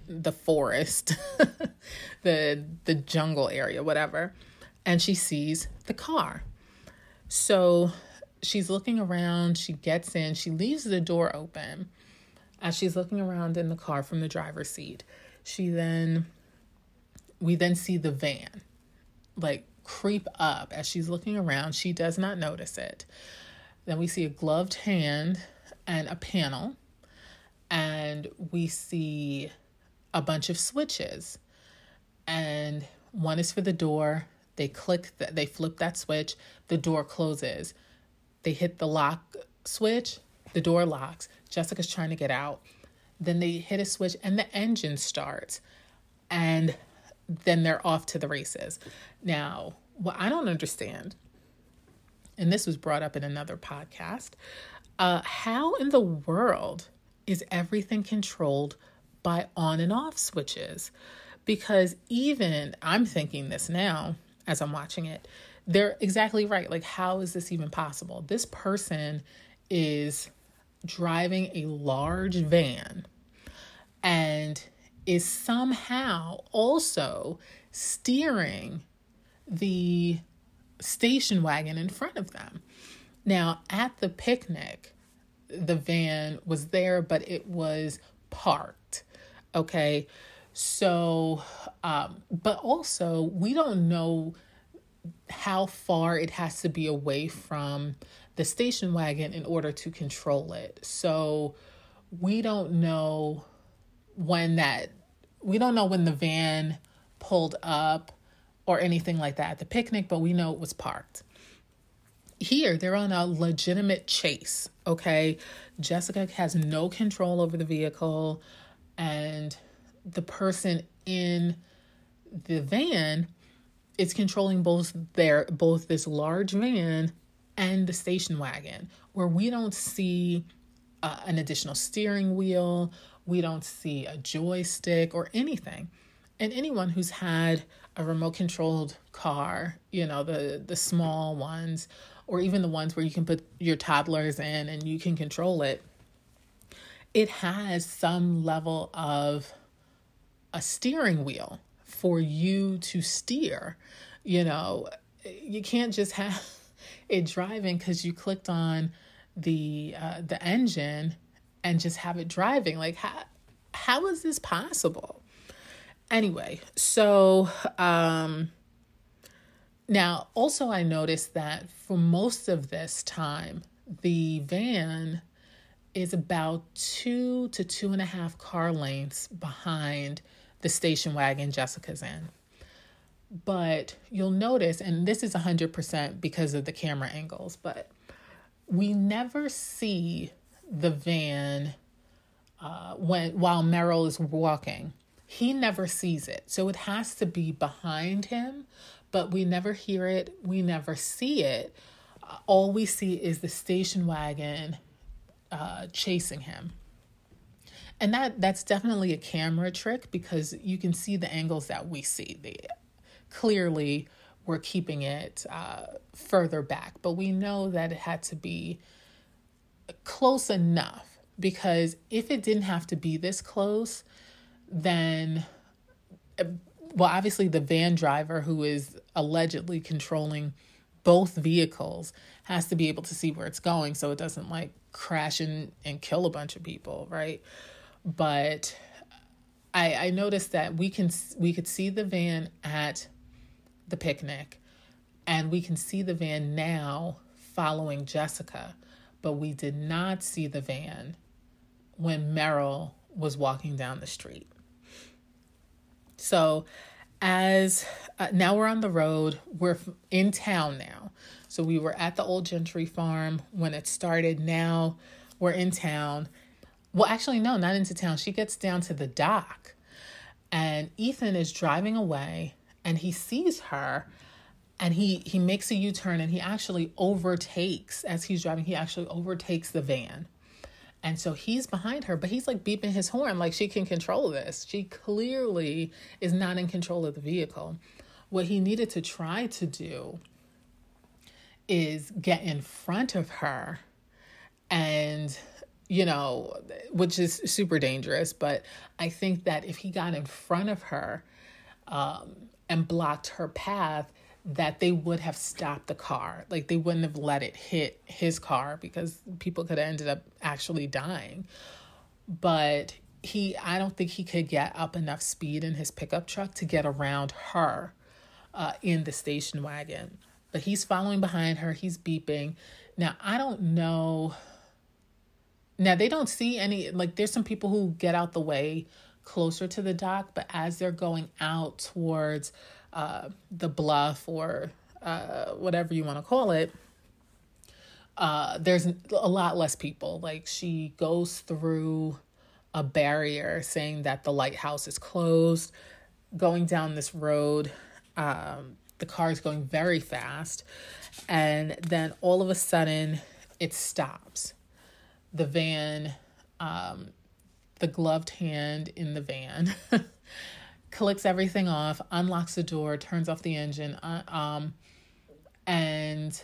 the forest, the the jungle area, whatever, and she sees the car. So she's looking around, she gets in, she leaves the door open. As she's looking around in the car from the driver's seat, she then, we then see the van like creep up as she's looking around. She does not notice it. Then we see a gloved hand and a panel, and we see a bunch of switches. And one is for the door. They click that they flip that switch, the door closes. They hit the lock switch, the door locks. Jessica's trying to get out. Then they hit a switch and the engine starts. And then they're off to the races. Now, what I don't understand, and this was brought up in another podcast, uh, how in the world is everything controlled by on and off switches? Because even I'm thinking this now as I'm watching it, they're exactly right. Like, how is this even possible? This person is driving a large van and is somehow also steering the station wagon in front of them. Now, at the picnic, the van was there, but it was parked. Okay. So, um, but also, we don't know how far it has to be away from the station wagon in order to control it. So, we don't know when that we don't know when the van pulled up or anything like that at the picnic, but we know it was parked. Here, they're on a legitimate chase, okay? Jessica has no control over the vehicle, and the person in the van is controlling both their both this large van and the station wagon where we don't see uh, an additional steering wheel we don't see a joystick or anything. And anyone who's had a remote controlled car, you know, the the small ones or even the ones where you can put your toddlers in and you can control it, it has some level of a steering wheel for you to steer. You know, you can't just have it driving because you clicked on the uh, the engine and just have it driving. Like how how is this possible? Anyway, so um now also I noticed that for most of this time, the van is about two to two and a half car lengths behind the station wagon Jessica's in. But you'll notice, and this is 100% because of the camera angles, but we never see the van uh, when while Merrill is walking. He never sees it, so it has to be behind him, but we never hear it. We never see it. All we see is the station wagon uh, chasing him, and that that's definitely a camera trick because you can see the angles that we see. They clearly we're keeping it uh, further back, but we know that it had to be close enough because if it didn't have to be this close, then, well, obviously the van driver who is allegedly controlling both vehicles has to be able to see where it's going so it doesn't like crash and, and kill a bunch of people, right? But I, I noticed that we can we could see the van at the picnic and we can see the van now following Jessica but we did not see the van when Merrill was walking down the street. So, as uh, now we're on the road, we're in town now. So, we were at the old Gentry farm when it started. Now we're in town. Well, actually, no, not into town. She gets down to the dock, and Ethan is driving away and he sees her and he he makes a u-turn and he actually overtakes as he's driving he actually overtakes the van. And so he's behind her but he's like beeping his horn like she can control this. She clearly is not in control of the vehicle. What he needed to try to do is get in front of her and you know which is super dangerous but i think that if he got in front of her um, and blocked her path that they would have stopped the car. Like they wouldn't have let it hit his car because people could have ended up actually dying. But he, I don't think he could get up enough speed in his pickup truck to get around her uh, in the station wagon. But he's following behind her, he's beeping. Now, I don't know. Now, they don't see any, like, there's some people who get out the way closer to the dock, but as they're going out towards uh, the bluff or uh, whatever you want to call it, uh, there's a lot less people. Like she goes through a barrier saying that the lighthouse is closed, going down this road. Um, the car is going very fast. And then all of a sudden, it stops. The van, um, the gloved hand in the van clicks everything off, unlocks the door, turns off the engine, uh, um, and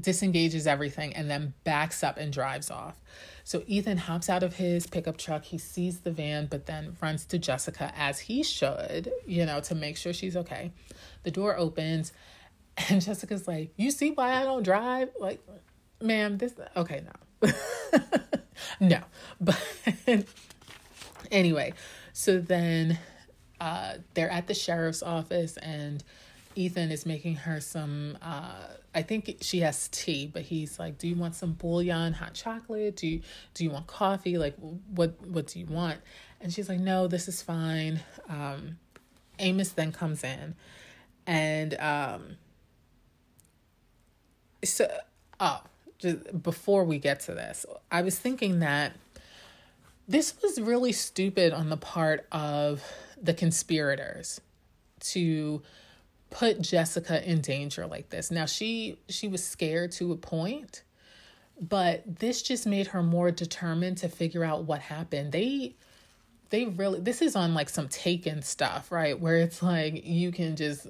disengages everything, and then backs up and drives off. So Ethan hops out of his pickup truck. He sees the van, but then runs to Jessica as he should, you know, to make sure she's okay. The door opens, and Jessica's like, "You see why I don't drive?" Like, ma'am, this okay, no, no, but anyway. So then uh, they're at the sheriff's office and Ethan is making her some uh, I think she has tea, but he's like, "Do you want some bouillon, hot chocolate? Do you do you want coffee? Like what what do you want?" And she's like, "No, this is fine." Um, Amos then comes in and um so oh, just before we get to this, I was thinking that this was really stupid on the part of the conspirators to put Jessica in danger like this. Now she she was scared to a point, but this just made her more determined to figure out what happened. They they really this is on like some taken stuff, right? Where it's like you can just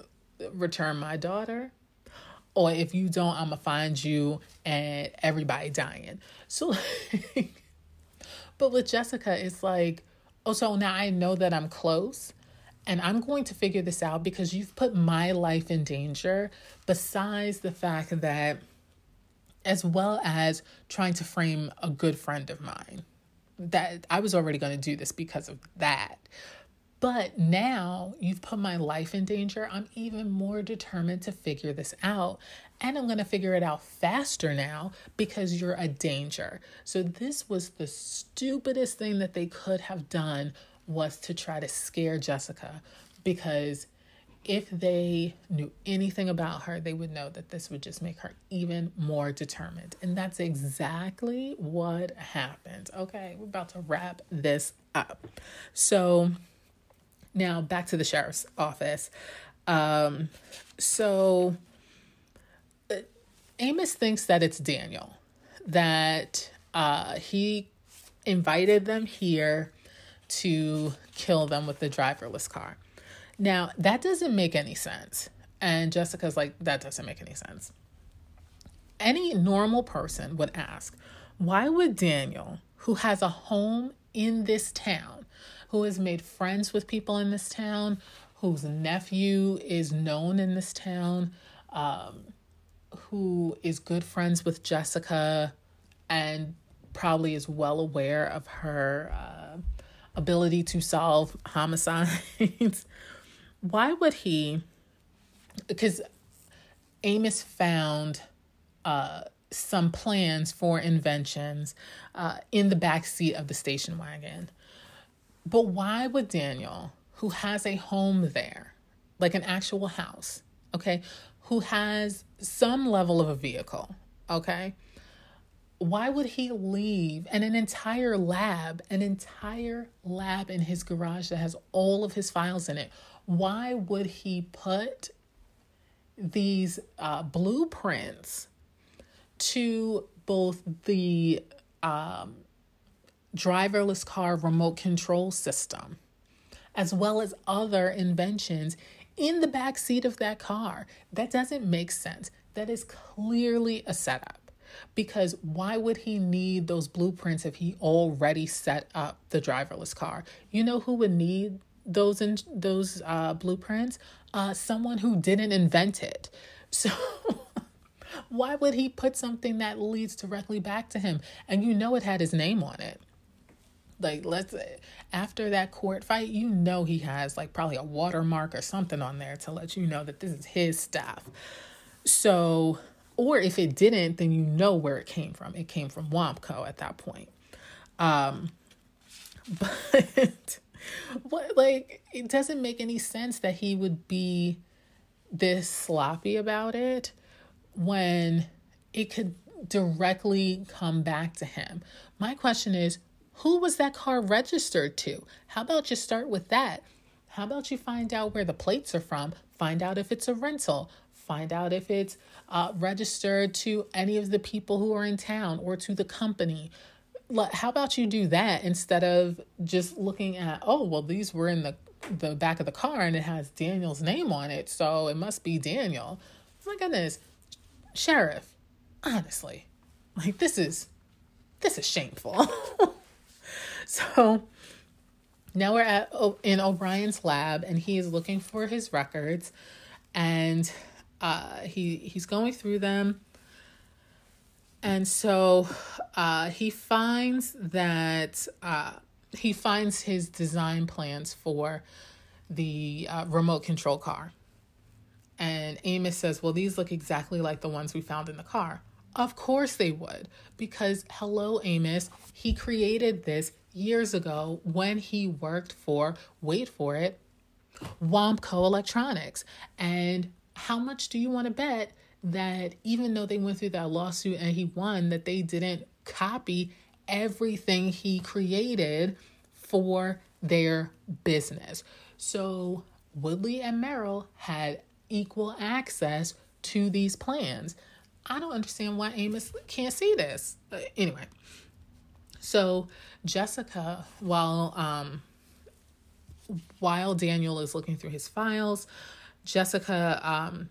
return my daughter or if you don't, I'm gonna find you and everybody dying. So but with Jessica, it's like, oh, so now I know that I'm close and I'm going to figure this out because you've put my life in danger, besides the fact that, as well as trying to frame a good friend of mine, that I was already going to do this because of that. But now you've put my life in danger. I'm even more determined to figure this out. And I'm going to figure it out faster now because you're a danger. So, this was the stupidest thing that they could have done was to try to scare Jessica because if they knew anything about her, they would know that this would just make her even more determined. And that's exactly what happened. Okay, we're about to wrap this up. So now back to the sheriff's office. Um, so uh, Amos thinks that it's Daniel, that uh, he invited them here to kill them with the driverless car. Now, that doesn't make any sense. And Jessica's like, that doesn't make any sense. Any normal person would ask, why would Daniel, who has a home in this town, who has made friends with people in this town, whose nephew is known in this town, um, who is good friends with Jessica and probably is well aware of her uh, ability to solve homicides. Why would he? Because Amos found uh, some plans for inventions uh, in the back seat of the station wagon. But why would Daniel, who has a home there, like an actual house, okay, who has some level of a vehicle, okay, why would he leave and an entire lab, an entire lab in his garage that has all of his files in it? Why would he put these uh, blueprints to both the um, driverless car remote control system as well as other inventions in the back seat of that car? That doesn't make sense. That is clearly a setup because why would he need those blueprints if he already set up the driverless car? You know who would need those in those uh, blueprints? Uh, someone who didn't invent it. So why would he put something that leads directly back to him? And you know it had his name on it. Like let's after that court fight, you know he has like probably a watermark or something on there to let you know that this is his stuff. So, or if it didn't, then you know where it came from. It came from Wompco at that point. Um, but what like it doesn't make any sense that he would be this sloppy about it when it could directly come back to him. My question is, who was that car registered to? How about you start with that? How about you find out where the plates are from? Find out if it's a rental. Find out if it's uh, registered to any of the people who are in town or to the company how about you do that instead of just looking at oh well these were in the the back of the car and it has Daniel's name on it so it must be Daniel. Oh my goodness, sheriff, honestly, like this is this is shameful. so now we're at in O'Brien's lab and he is looking for his records and uh, he he's going through them and so uh, he finds that uh, he finds his design plans for the uh, remote control car. And Amos says, Well, these look exactly like the ones we found in the car. Of course they would, because hello, Amos, he created this years ago when he worked for, wait for it, Wompco Electronics. And how much do you want to bet that even though they went through that lawsuit and he won, that they didn't copy everything he created for their business. So Woodley and Merrill had equal access to these plans. I don't understand why Amos can't see this. But anyway, so Jessica, while um, while Daniel is looking through his files, Jessica um,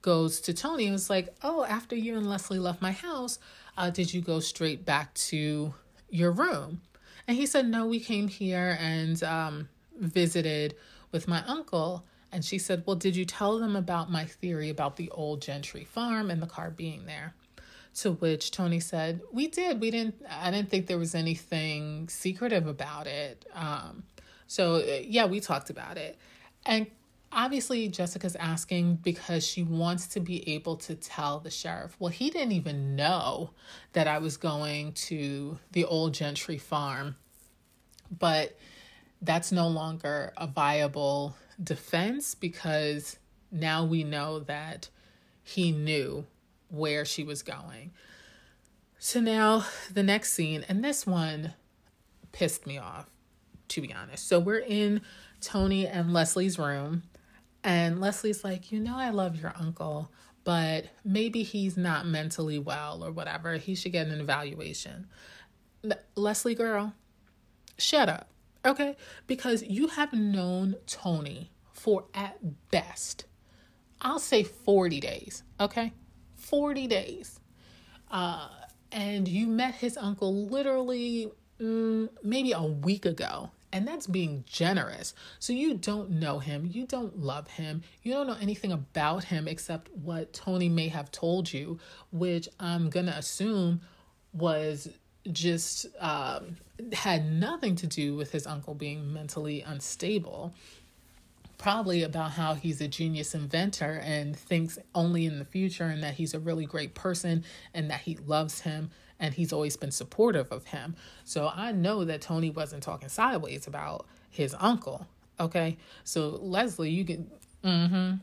goes to Tony and was like, Oh, after you and Leslie left my house, uh, did you go straight back to your room? And he said, No, we came here and um, visited with my uncle. And she said, Well, did you tell them about my theory about the old Gentry farm and the car being there? To which Tony said, We did. We didn't, I didn't think there was anything secretive about it. Um, so, uh, yeah, we talked about it. And obviously Jessica's asking because she wants to be able to tell the sheriff, well, he didn't even know that I was going to the old Gentry farm. But that's no longer a viable defense because now we know that he knew where she was going. So now the next scene, and this one pissed me off, to be honest. So we're in Tony and Leslie's room and Leslie's like, You know, I love your uncle, but maybe he's not mentally well or whatever. He should get an evaluation. Leslie, girl, shut up. Okay? Because you have known Tony for at best, I'll say 40 days. Okay? 40 days. Uh, and you met his uncle literally mm, maybe a week ago and that's being generous. So you don't know him, you don't love him, you don't know anything about him except what Tony may have told you, which I'm going to assume was just um, had nothing to do with his uncle being mentally unstable. Probably about how he's a genius inventor and thinks only in the future, and that he's a really great person and that he loves him and he's always been supportive of him. So I know that Tony wasn't talking sideways about his uncle. Okay. So Leslie, you can mm-hmm.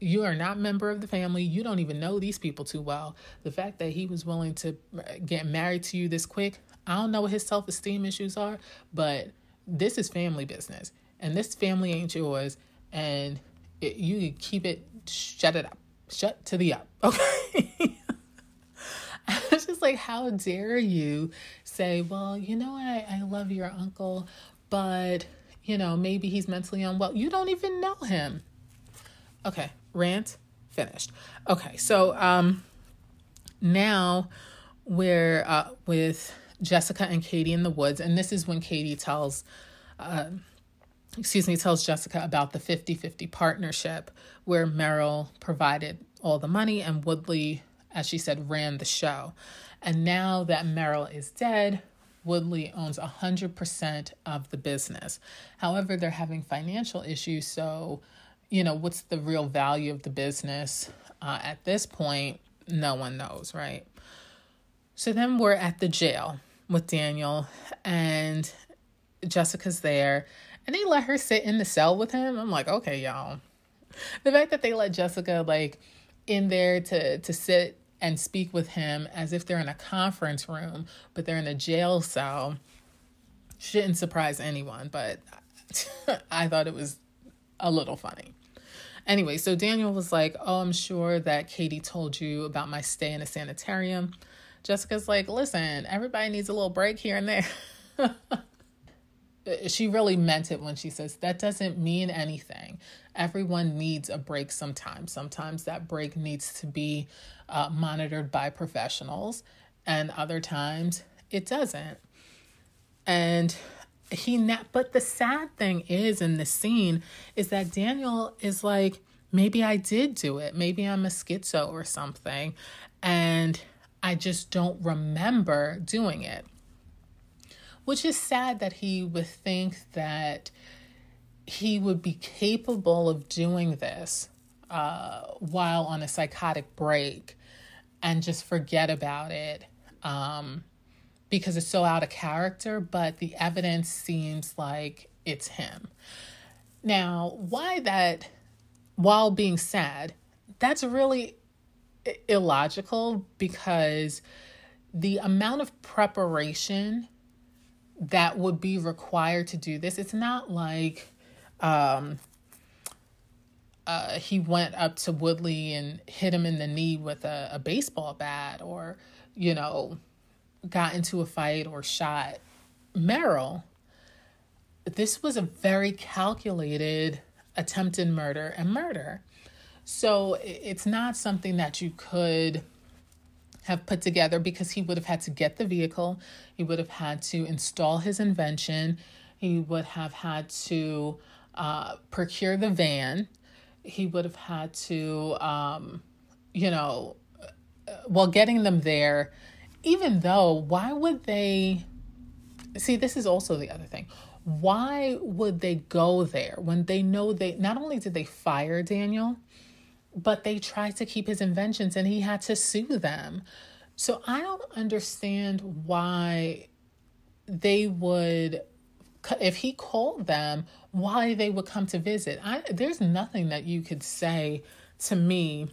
You are not member of the family. You don't even know these people too well. The fact that he was willing to get married to you this quick, I don't know what his self esteem issues are, but this is family business. And this family ain't yours. And it, you can keep it, shut it up, shut to the up. Okay. I was just like, how dare you say, well, you know, I, I love your uncle, but, you know, maybe he's mentally unwell. You don't even know him. Okay, rant finished. Okay, so um, now we're uh, with Jessica and Katie in the woods, and this is when Katie tells uh, excuse me, tells Jessica about the 50 50 partnership where Merrill provided all the money and Woodley, as she said, ran the show. And now that Merrill is dead, Woodley owns 100% of the business. However, they're having financial issues. So, you know, what's the real value of the business uh, at this point? No one knows, right? So then we're at the jail with Daniel, and Jessica's there, and they let her sit in the cell with him. I'm like, okay, y'all. The fact that they let Jessica like in there to to sit and speak with him as if they're in a conference room, but they're in a jail cell shouldn't surprise anyone, but I thought it was a little funny. Anyway, so Daniel was like, Oh, I'm sure that Katie told you about my stay in a sanitarium. Jessica's like, Listen, everybody needs a little break here and there. she really meant it when she says that doesn't mean anything. Everyone needs a break sometimes. Sometimes that break needs to be uh, monitored by professionals, and other times it doesn't. And he, na- but the sad thing is in the scene is that Daniel is like, maybe I did do it. Maybe I'm a schizo or something. And I just don't remember doing it which is sad that he would think that he would be capable of doing this uh, while on a psychotic break and just forget about it um, because it's so out of character, but the evidence seems like it's him. Now, why that, while being sad, that's really illogical because the amount of preparation that would be required to do this. It's not like um, uh, he went up to Woodley and hit him in the knee with a, a baseball bat or, you know, got into a fight or shot Merrill. This was a very calculated attempted murder and murder. So it's not something that you could have put together because he would have had to get the vehicle, he would have had to install his invention, he would have had to uh, procure the van, he would have had to, um, you know, well, getting them there, even though, why would they? See, this is also the other thing. Why would they go there when they know they not only did they fire Daniel, but they tried to keep his inventions and he had to sue them. So I don't understand why they would if he called them why they would come to visit. I there's nothing that you could say to me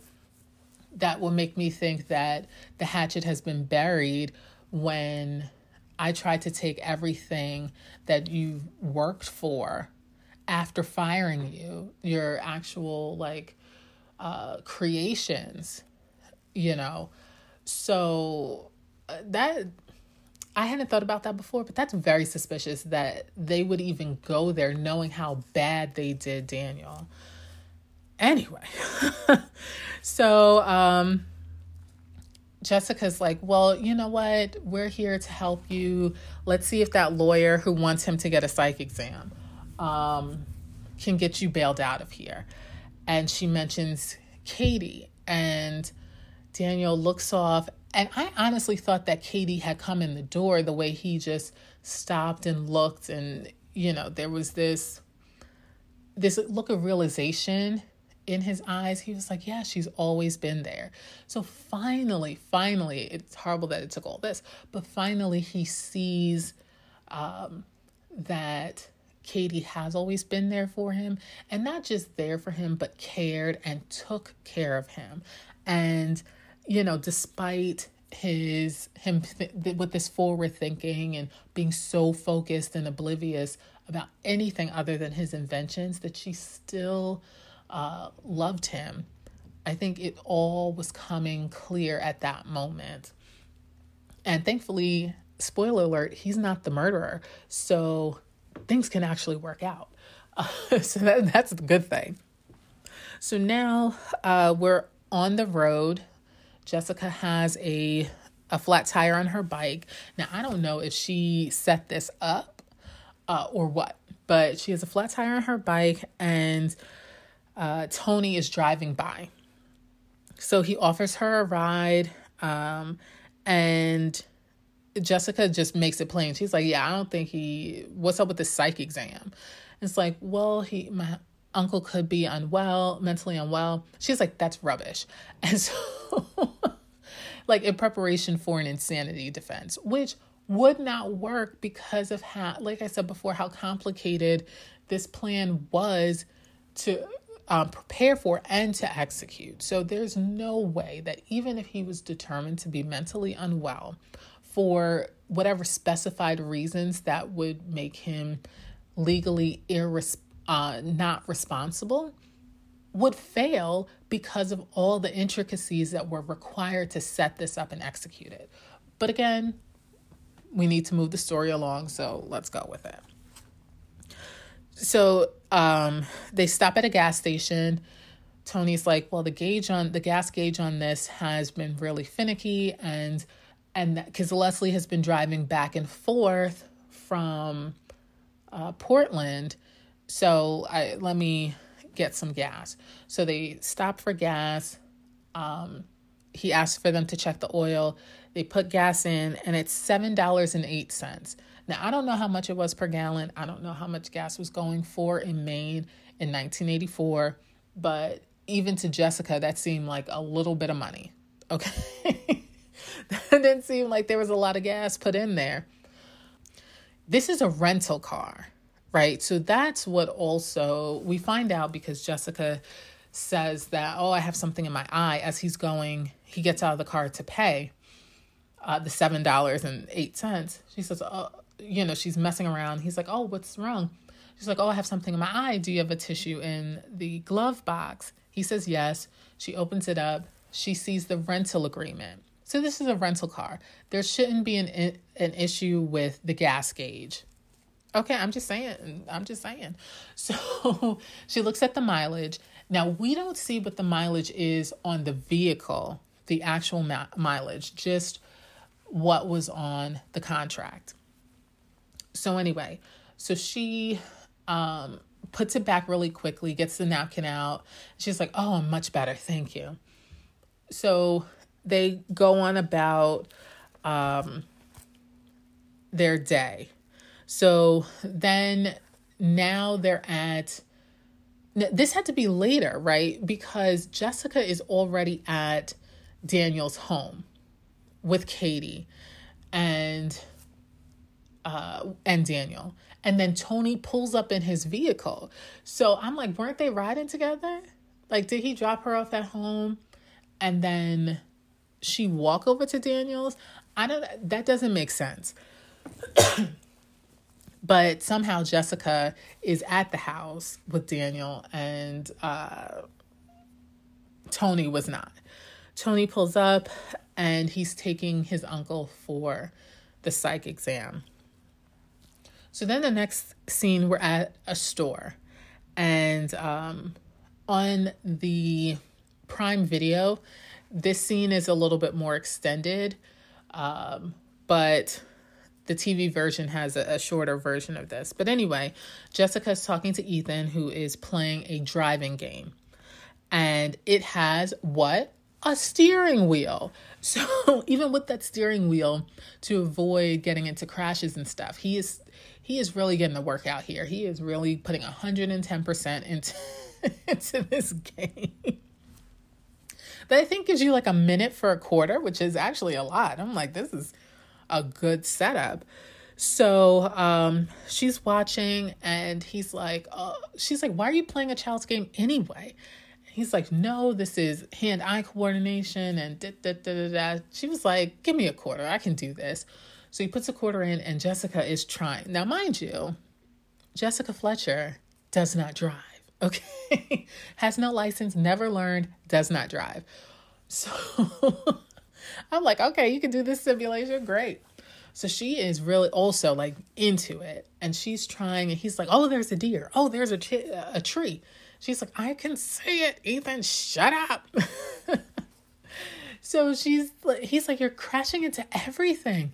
that will make me think that the hatchet has been buried when I tried to take everything that you worked for after firing you, your actual like uh, creations, you know. So uh, that I hadn't thought about that before, but that's very suspicious that they would even go there knowing how bad they did Daniel. Anyway, so um, Jessica's like, well, you know what? We're here to help you. Let's see if that lawyer who wants him to get a psych exam um, can get you bailed out of here and she mentions Katie and Daniel looks off and I honestly thought that Katie had come in the door the way he just stopped and looked and you know there was this this look of realization in his eyes. He was like yeah she's always been there. So finally finally it's horrible that it took all this but finally he sees um, that Katie has always been there for him and not just there for him, but cared and took care of him. And, you know, despite his him th- with this forward thinking and being so focused and oblivious about anything other than his inventions that she still uh, loved him. I think it all was coming clear at that moment. And thankfully spoiler alert he's not the murderer. So things can actually work out. Uh, so that, that's a good thing. So now uh, we're on the road. Jessica has a a flat tire on her bike. Now I don't know if she set this up uh, or what. But she has a flat tire on her bike, and uh, Tony is driving by. So he offers her a ride, um, and Jessica just makes it plain. She's like, "Yeah, I don't think he. What's up with the psych exam?" It's like, "Well, he my uncle could be unwell, mentally unwell." She's like, "That's rubbish," and so, like in preparation for an insanity defense, which would not work because of how, like I said before, how complicated this plan was to um, prepare for and to execute. So there's no way that even if he was determined to be mentally unwell for whatever specified reasons that would make him legally irres- uh, not responsible, would fail because of all the intricacies that were required to set this up and execute it. But again, we need to move the story along, so let's go with it. So um, they stop at a gas station. Tony's like, "Well, the gauge on the gas gauge on this has been really finicky, and and because Leslie has been driving back and forth from uh, Portland, so I let me get some gas." So they stop for gas. Um, he asked for them to check the oil. They put gas in, and it's seven dollars and eight cents. Now, I don't know how much it was per gallon. I don't know how much gas was going for in Maine in 1984, but even to Jessica, that seemed like a little bit of money. Okay. that didn't seem like there was a lot of gas put in there. This is a rental car, right? So that's what also we find out because Jessica says that, oh, I have something in my eye as he's going, he gets out of the car to pay uh, the $7.08. She says, oh, you know, she's messing around. He's like, oh, what's wrong? She's like, oh, I have something in my eye. Do you have a tissue in the glove box? He says, yes. She opens it up. She sees the rental agreement. So this is a rental car. There shouldn't be an an issue with the gas gauge. Okay, I'm just saying. I'm just saying. So she looks at the mileage. Now, we don't see what the mileage is on the vehicle, the actual ma- mileage, just what was on the contract. So anyway, so she um, puts it back really quickly, gets the napkin out. She's like, "Oh, I'm much better, thank you." So they go on about um, their day. So then now they're at this had to be later, right? Because Jessica is already at Daniel's home with Katie and uh, and Daniel. And then Tony pulls up in his vehicle. So I'm like, weren't they riding together? Like, did he drop her off at home and then she walk over to Daniel's? I don't, that doesn't make sense. but somehow Jessica is at the house with Daniel and uh, Tony was not. Tony pulls up and he's taking his uncle for the psych exam. So then the next scene, we're at a store, and um, on the Prime Video, this scene is a little bit more extended, um, but the TV version has a, a, shorter version of this. But anyway, Jessica's talking to Ethan, who is playing a driving game, and it has what? A steering wheel. So even with that steering wheel, to avoid getting into crashes and stuff, he is he is really getting the workout here. He is really putting 110% into, into this game. That I think gives you like a minute for a quarter, which is actually a lot. I'm like, this is a good setup. So um, she's watching, and he's like, oh, she's like, why are you playing a child's game anyway? He's like, no, this is hand eye coordination and da, da, da, da, da. She was like, give me a quarter. I can do this. So he puts a quarter in, and Jessica is trying. Now, mind you, Jessica Fletcher does not drive, okay? Has no license, never learned, does not drive. So I'm like, okay, you can do this simulation. Great. So she is really also like into it and she's trying and he's like, "Oh, there's a deer. Oh, there's a a tree." She's like, "I can see it. Ethan, shut up." so she's he's like, "You're crashing into everything."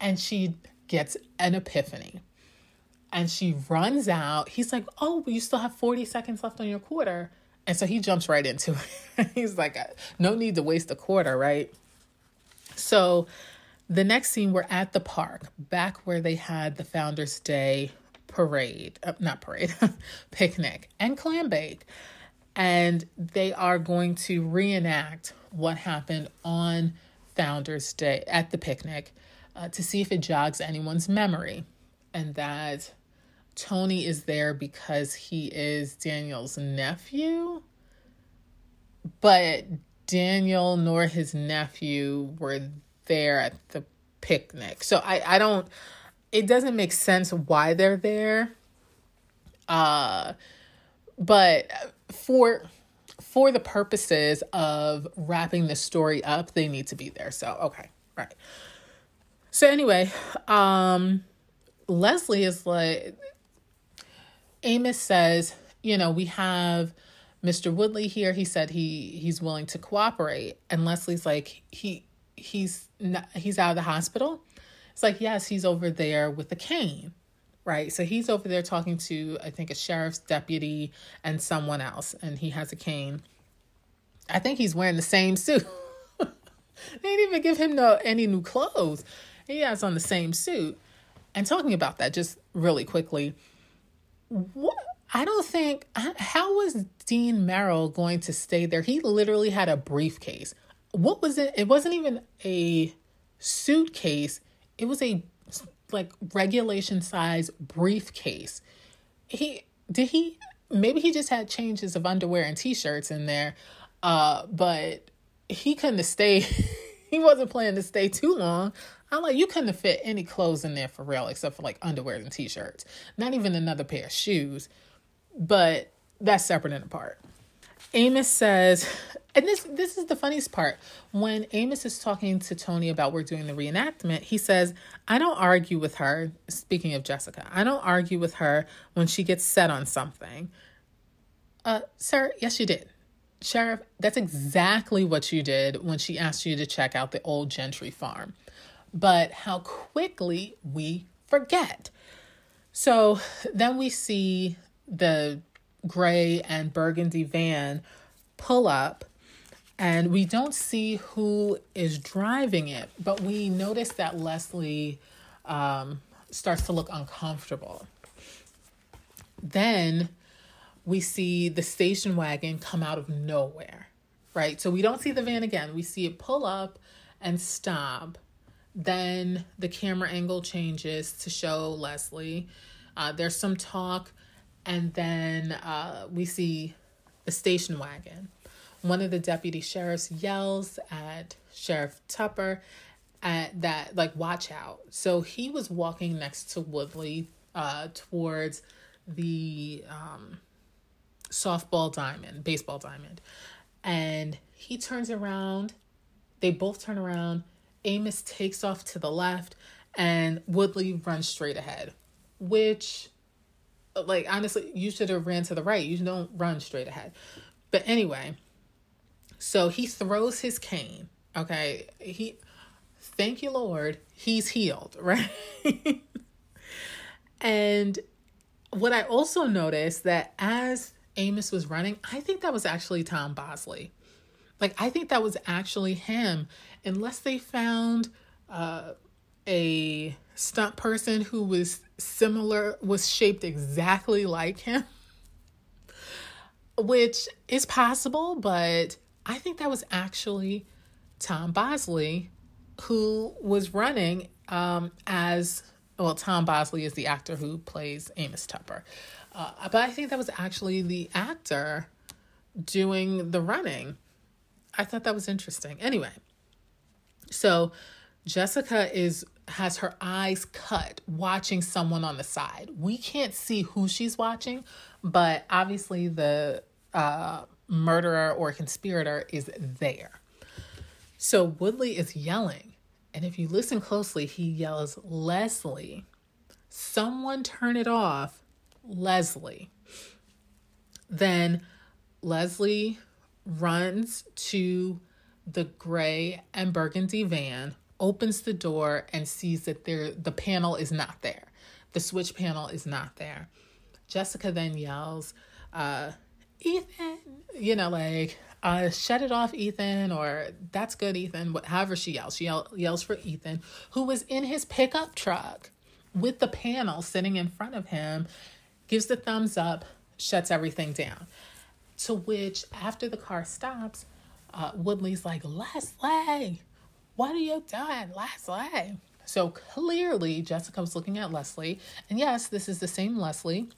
and she gets an epiphany. And she runs out. He's like, Oh, you still have 40 seconds left on your quarter. And so he jumps right into it. He's like, No need to waste a quarter, right? So the next scene, we're at the park, back where they had the Founders Day parade, uh, not parade, picnic and clam bake. And they are going to reenact what happened on Founders Day at the picnic uh, to see if it jogs anyone's memory. And that Tony is there because he is Daniel's nephew. But Daniel nor his nephew were there at the picnic. So I, I don't it doesn't make sense why they're there. Uh but for for the purposes of wrapping the story up, they need to be there. So okay, right. So anyway, um Leslie is like Amos says, you know, we have Mr. Woodley here. He said he he's willing to cooperate, and Leslie's like he he's not, he's out of the hospital. It's like yes, he's over there with the cane, right? So he's over there talking to I think a sheriff's deputy and someone else, and he has a cane. I think he's wearing the same suit. they didn't even give him no any new clothes. He has on the same suit. And talking about that, just really quickly, what I don't think how was Dean Merrill going to stay there? He literally had a briefcase. What was it? It wasn't even a suitcase. It was a like regulation size briefcase. He did he maybe he just had changes of underwear and t-shirts in there. Uh but he couldn't have stayed he wasn't planning to stay too long. I'm like, you couldn't fit any clothes in there for real, except for like underwear and t-shirts. Not even another pair of shoes. But that's separate and apart. Amos says, and this this is the funniest part. When Amos is talking to Tony about we're doing the reenactment, he says, I don't argue with her. Speaking of Jessica, I don't argue with her when she gets set on something. Uh, sir, yes, you did. Sheriff, that's exactly what you did when she asked you to check out the old Gentry farm. But how quickly we forget. So then we see the gray and burgundy van pull up and we don't see who is driving it, but we notice that Leslie um, starts to look uncomfortable. Then we see the station wagon come out of nowhere, right? So we don't see the van again. We see it pull up and stop. Then the camera angle changes to show Leslie. Uh, there's some talk and then uh, we see the station wagon. One of the deputy sheriffs yells at Sheriff Tupper at that like watch out. So he was walking next to Woodley uh, towards the um, softball diamond, baseball diamond, and he turns around. They both turn around. Amos takes off to the left, and Woodley runs straight ahead, which like honestly, you should have ran to the right. You don't run straight ahead. But anyway, so he throws his cane. Okay, he thank you Lord, he's healed, right? and what I also noticed that as Amos was running, I think that was actually Tom Bosley. Like I think that was actually him, unless they found uh, a stunt person who was similar, was shaped exactly like him, which is possible, but I think that was actually Tom Bosley who was running um, as well. Tom Bosley is the actor who plays Amos Tupper, uh, but I think that was actually the actor doing the running. I thought that was interesting. Anyway, so Jessica is has her eyes cut watching someone on the side. We can't see who she's watching, but obviously the uh, murderer or conspirator is there. So Woodley is yelling, and if you listen closely, he yells, Leslie, someone turn it off, Leslie. Then Leslie runs to the gray and burgundy van opens the door and sees that there the panel is not there. The switch panel is not there. Jessica then yells, uh, Ethan, you know, like, uh, shut it off, Ethan, or that's good, Ethan. However, she yells. She yell, yells for Ethan, who was in his pickup truck with the panel sitting in front of him, gives the thumbs up, shuts everything down. To which, after the car stops, uh, Woodley's like, Leslie, what are you doing, Leslie? So clearly, Jessica was looking at Leslie. And yes, this is the same Leslie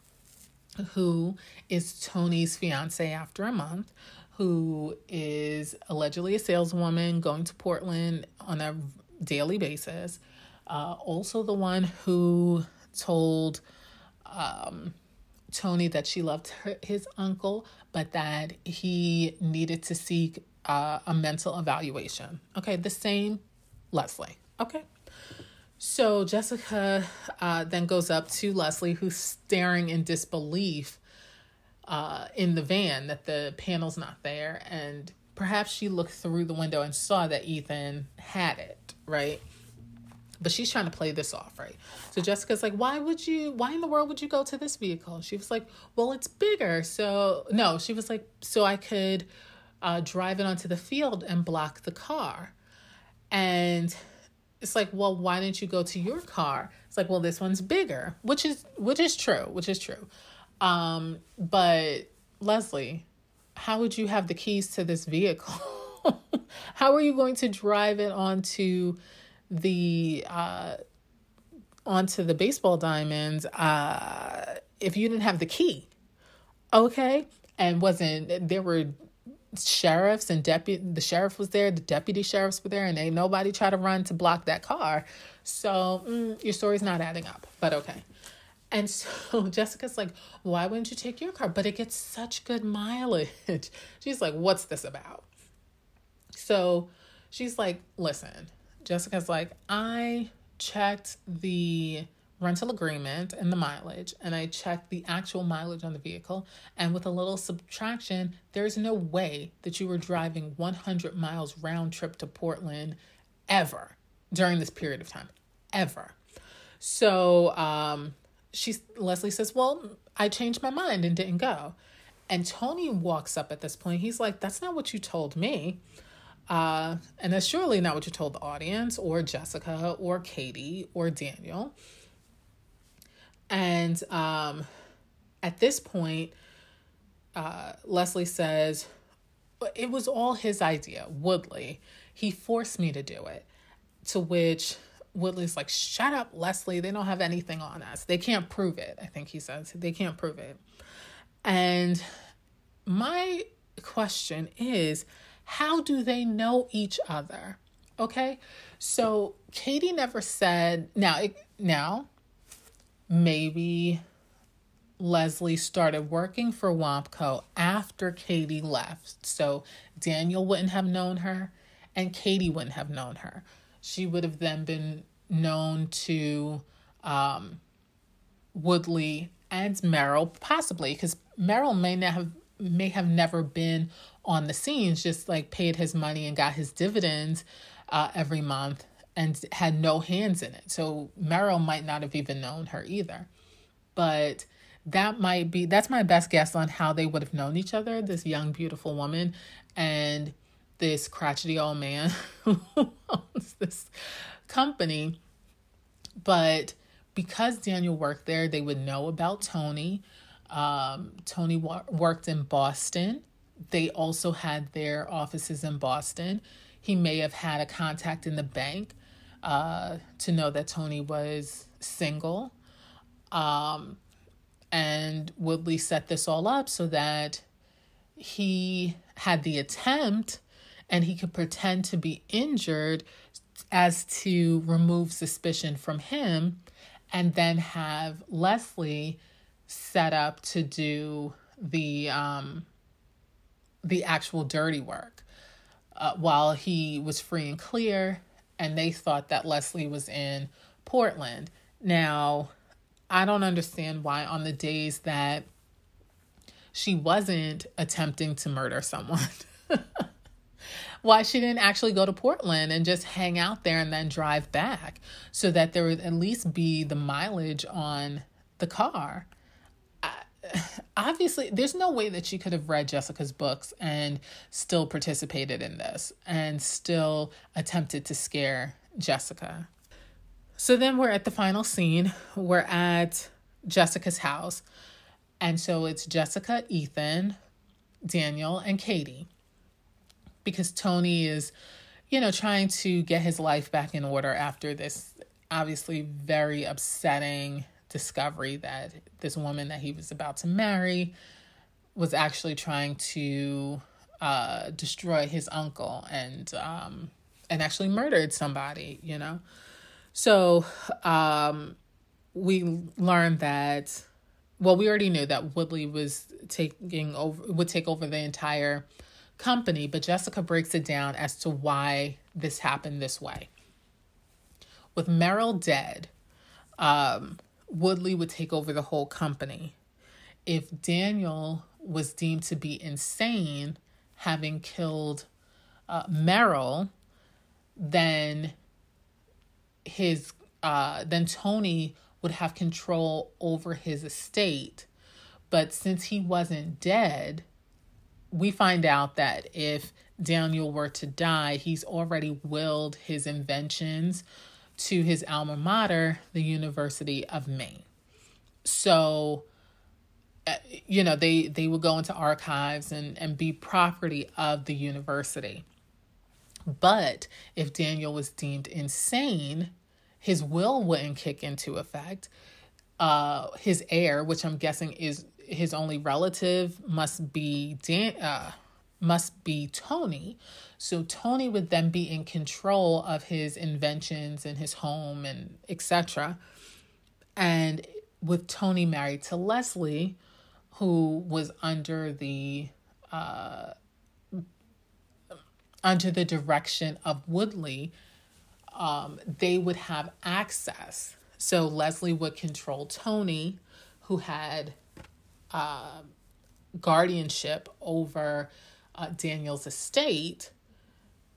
who is Tony's fiance after a month, who is allegedly a saleswoman going to Portland on a daily basis. Uh, also, the one who told um, Tony that she loved her, his uncle, but that he needed to seek uh, a mental evaluation. Okay, the same Leslie. Okay. So Jessica uh, then goes up to Leslie, who's staring in disbelief uh, in the van that the panel's not there. And perhaps she looked through the window and saw that Ethan had it, right? But she's trying to play this off, right? So Jessica's like, why would you, why in the world would you go to this vehicle? She was like, well, it's bigger. So, no, she was like, so I could uh, drive it onto the field and block the car. And it's like, well, why didn't you go to your car? It's like, well, this one's bigger, which is which is true, which is true. Um, but Leslie, how would you have the keys to this vehicle? how are you going to drive it onto the uh, onto the baseball diamonds uh, if you didn't have the key? Okay, and wasn't there were sheriffs and deputy the sheriff was there the deputy sheriffs were there and ain't nobody try to run to block that car. So mm, your story's not adding up but okay. And so jessica's like why wouldn't you take your car? But it gets such good mileage. She's like what's this about? So she's like listen jessica's like i checked the rental agreement and the mileage and I checked the actual mileage on the vehicle and with a little subtraction there's no way that you were driving 100 miles round trip to Portland ever during this period of time ever. So um she's Leslie says well I changed my mind and didn't go. And Tony walks up at this point. He's like that's not what you told me. Uh, and that's surely not what you told the audience or Jessica or Katie or Daniel. And um, at this point, uh, Leslie says, It was all his idea, Woodley. He forced me to do it. To which Woodley's like, Shut up, Leslie. They don't have anything on us. They can't prove it. I think he says. They can't prove it. And my question is, how do they know each other? Okay. So Katie never said, now, it, now, maybe Leslie started working for Wompco after Katie left. So Daniel wouldn't have known her and Katie wouldn't have known her. She would have then been known to um, Woodley and Merrill, possibly, because Merrill may not have may have never been on the scenes, just like paid his money and got his dividends uh, every month and had no hands in it. So Merrill might not have even known her either. But that might be that's my best guess on how they would have known each other, this young, beautiful woman and this crotchety old man who owns this company. But because Daniel worked there, they would know about Tony. Um, Tony wa- worked in Boston. They also had their offices in Boston. He may have had a contact in the bank uh, to know that Tony was single. Um, and Woodley set this all up so that he had the attempt and he could pretend to be injured as to remove suspicion from him and then have Leslie set up to do the um the actual dirty work uh, while he was free and clear and they thought that Leslie was in Portland. Now, I don't understand why on the days that she wasn't attempting to murder someone, why she didn't actually go to Portland and just hang out there and then drive back so that there would at least be the mileage on the car. obviously, there's no way that she could have read Jessica's books and still participated in this and still attempted to scare Jessica. So then we're at the final scene. We're at Jessica's house. And so it's Jessica, Ethan, Daniel, and Katie because Tony is, you know, trying to get his life back in order after this obviously very upsetting discovery that this woman that he was about to marry was actually trying to uh, destroy his uncle and um, and actually murdered somebody, you know. So um, we learned that. Well, we already knew that Woodley was taking over would take over the entire company, but Jessica breaks it down as to why this happened this way. With Merrill dead, um, Woodley would take over the whole company. If Daniel was deemed to be insane, having killed uh, Merrill, then his uh, then Tony would have control over his estate. But since he wasn't dead, we find out that if Daniel were to die, he's already willed his inventions to his alma mater, the University of Maine. So, uh, you know, they, they would go into archives and, and be property of the university. But if Daniel was deemed insane, his will wouldn't kick into effect. Uh, his heir, which I'm guessing is his only relative must be Dan, uh, must be Tony. So Tony would then be in control of his inventions and his home and etc. And with Tony married to Leslie, who was under the uh, under the direction of Woodley, um, they would have access. So Leslie would control Tony, who had uh, guardianship over uh, Daniel's estate,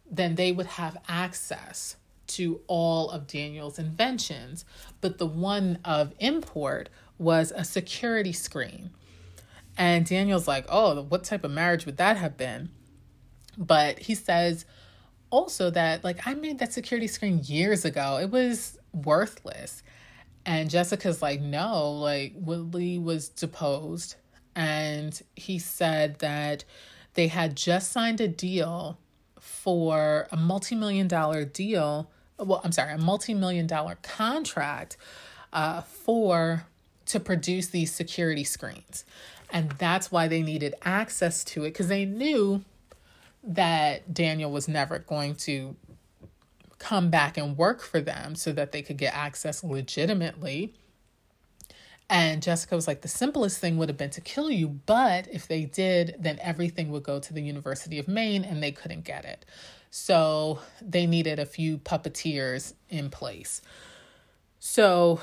then they would have access to all of Daniel's inventions. But the one of import was a security screen. And Daniel's like, oh, what type of marriage would that have been? But he says also that, like, I made that security screen years ago. It was worthless. And Jessica's like, no, like Woodley was deposed. And he said that they had just signed a deal for a multi million dollar deal. Well, I'm sorry, a multi million dollar contract uh, for to produce these security screens. And that's why they needed access to it because they knew that Daniel was never going to come back and work for them so that they could get access legitimately. And Jessica was like, the simplest thing would have been to kill you, but if they did, then everything would go to the University of Maine and they couldn't get it. So they needed a few puppeteers in place. So,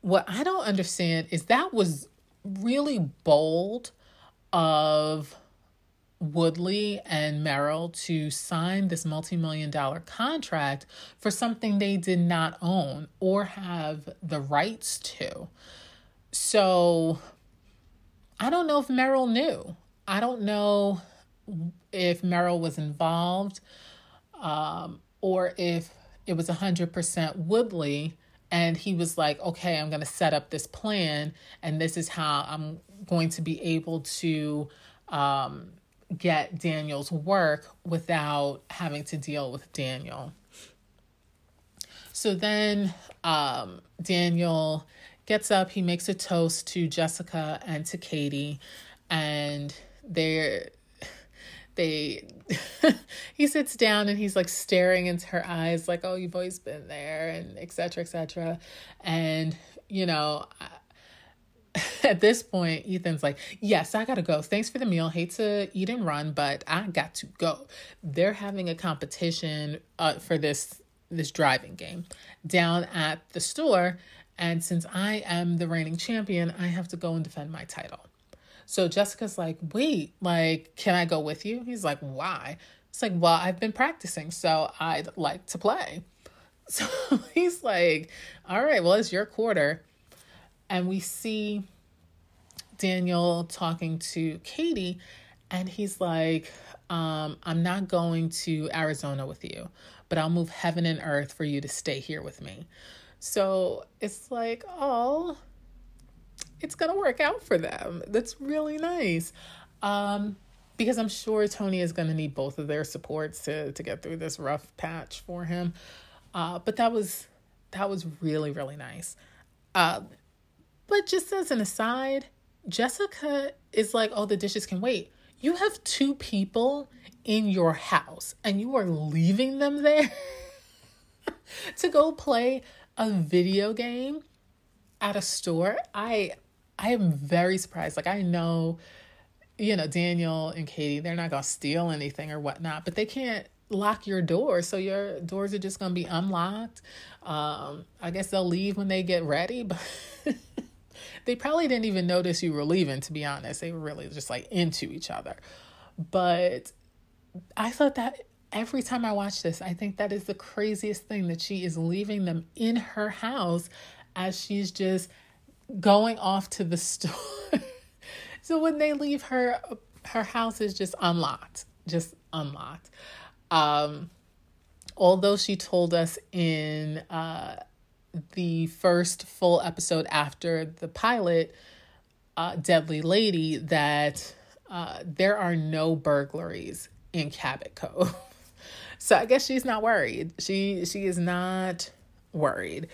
what I don't understand is that was really bold of Woodley and Merrill to sign this multi million dollar contract for something they did not own or have the rights to. So I don't know if Merrill knew. I don't know if Merrill was involved um, or if it was 100% Woodley and he was like, okay, I'm going to set up this plan and this is how I'm going to be able to. Um, get Daniel's work without having to deal with Daniel. So then um, Daniel gets up, he makes a toast to Jessica and to Katie, and they're they he sits down and he's like staring into her eyes like oh you've always been there and etc etc and you know at this point, Ethan's like, Yes, I gotta go. Thanks for the meal. Hate to eat and run, but I got to go. They're having a competition uh, for this this driving game down at the store. And since I am the reigning champion, I have to go and defend my title. So Jessica's like, wait, like, can I go with you? He's like, why? It's like, well, I've been practicing, so I'd like to play. So he's like, all right, well, it's your quarter. And we see Daniel talking to Katie, and he's like, um, I'm not going to Arizona with you, but I'll move heaven and earth for you to stay here with me. So it's like, oh, it's going to work out for them. That's really nice. Um, because I'm sure Tony is going to need both of their supports to to get through this rough patch for him. Uh, but that was that was really really nice. Uh, but just as an aside, Jessica is like, "Oh, the dishes can wait." You have two people in your house, and you are leaving them there to go play a video game at a store. I I am very surprised. Like I know you know, Daniel and Katie, they're not to steal anything or whatnot, but they can't lock your doors. So your doors are just to be unlocked. Um, I guess they'll leave when they get ready, but they probably didn't even notice you were leaving, to be honest. They were really just like into each other. But I thought that every time I watch this, I think that is the craziest thing that she is leaving them in her house as she's just going off to the store. So when they leave her, her house is just unlocked, just unlocked. Um, although she told us in uh, the first full episode after the pilot, uh, Deadly Lady, that uh, there are no burglaries in Cabot Cove. so I guess she's not worried. She she is not worried.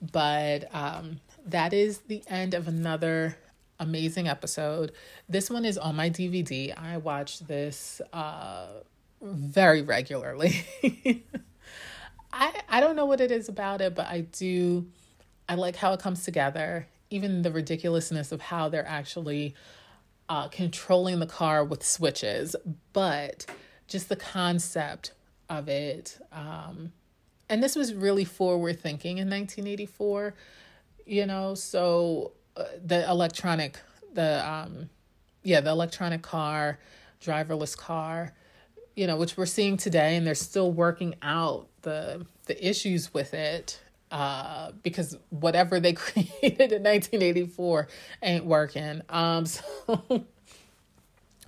But um, that is the end of another amazing episode. This one is on my DVD. I watch this uh, very regularly. I I don't know what it is about it, but I do I like how it comes together. Even the ridiculousness of how they're actually uh, controlling the car with switches, but just the concept of it. Um, and this was really forward thinking in 1984, you know, so the electronic the um yeah the electronic car driverless car, you know which we're seeing today and they're still working out the the issues with it uh because whatever they created in 1984 ain't working um so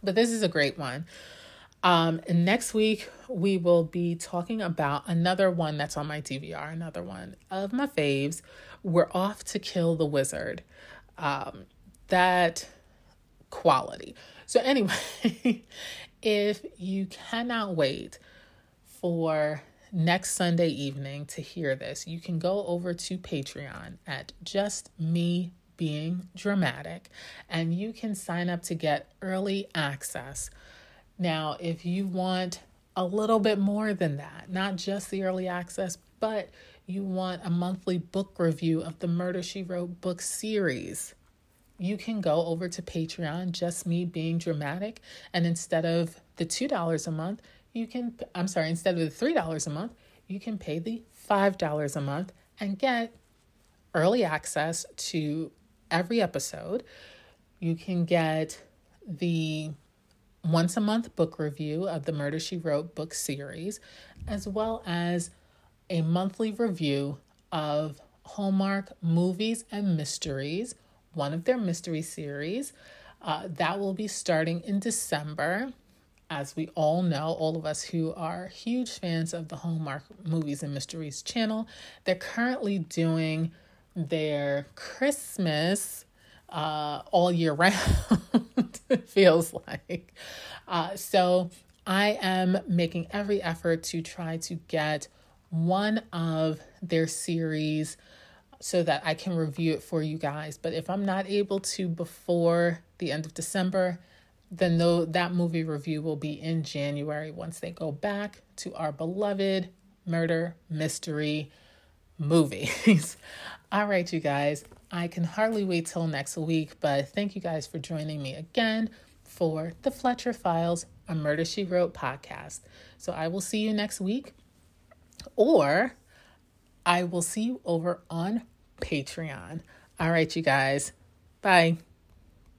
but this is a great one um next week we will be talking about another one that's on my DVR another one of my faves we're off to kill the wizard um, that quality. So, anyway, if you cannot wait for next Sunday evening to hear this, you can go over to Patreon at Just Me Being Dramatic and you can sign up to get early access. Now, if you want a little bit more than that, not just the early access, but you want a monthly book review of the Murder She Wrote book series, you can go over to Patreon, just me being dramatic, and instead of the $2 a month, you can, I'm sorry, instead of the $3 a month, you can pay the $5 a month and get early access to every episode. You can get the once a month book review of the Murder She Wrote book series, as well as a monthly review of Hallmark movies and mysteries, one of their mystery series. Uh, that will be starting in December. As we all know, all of us who are huge fans of the Hallmark Movies and Mysteries channel, they're currently doing their Christmas uh, all year round, it feels like. Uh, so I am making every effort to try to get one of their series so that I can review it for you guys. But if I'm not able to before the end of December, then though that movie review will be in January once they go back to our beloved murder mystery movies. All right, you guys, I can hardly wait till next week, but thank you guys for joining me again for the Fletcher Files, a Murder She Wrote podcast. So I will see you next week or I will see you over on Patreon. All right, you guys. Bye.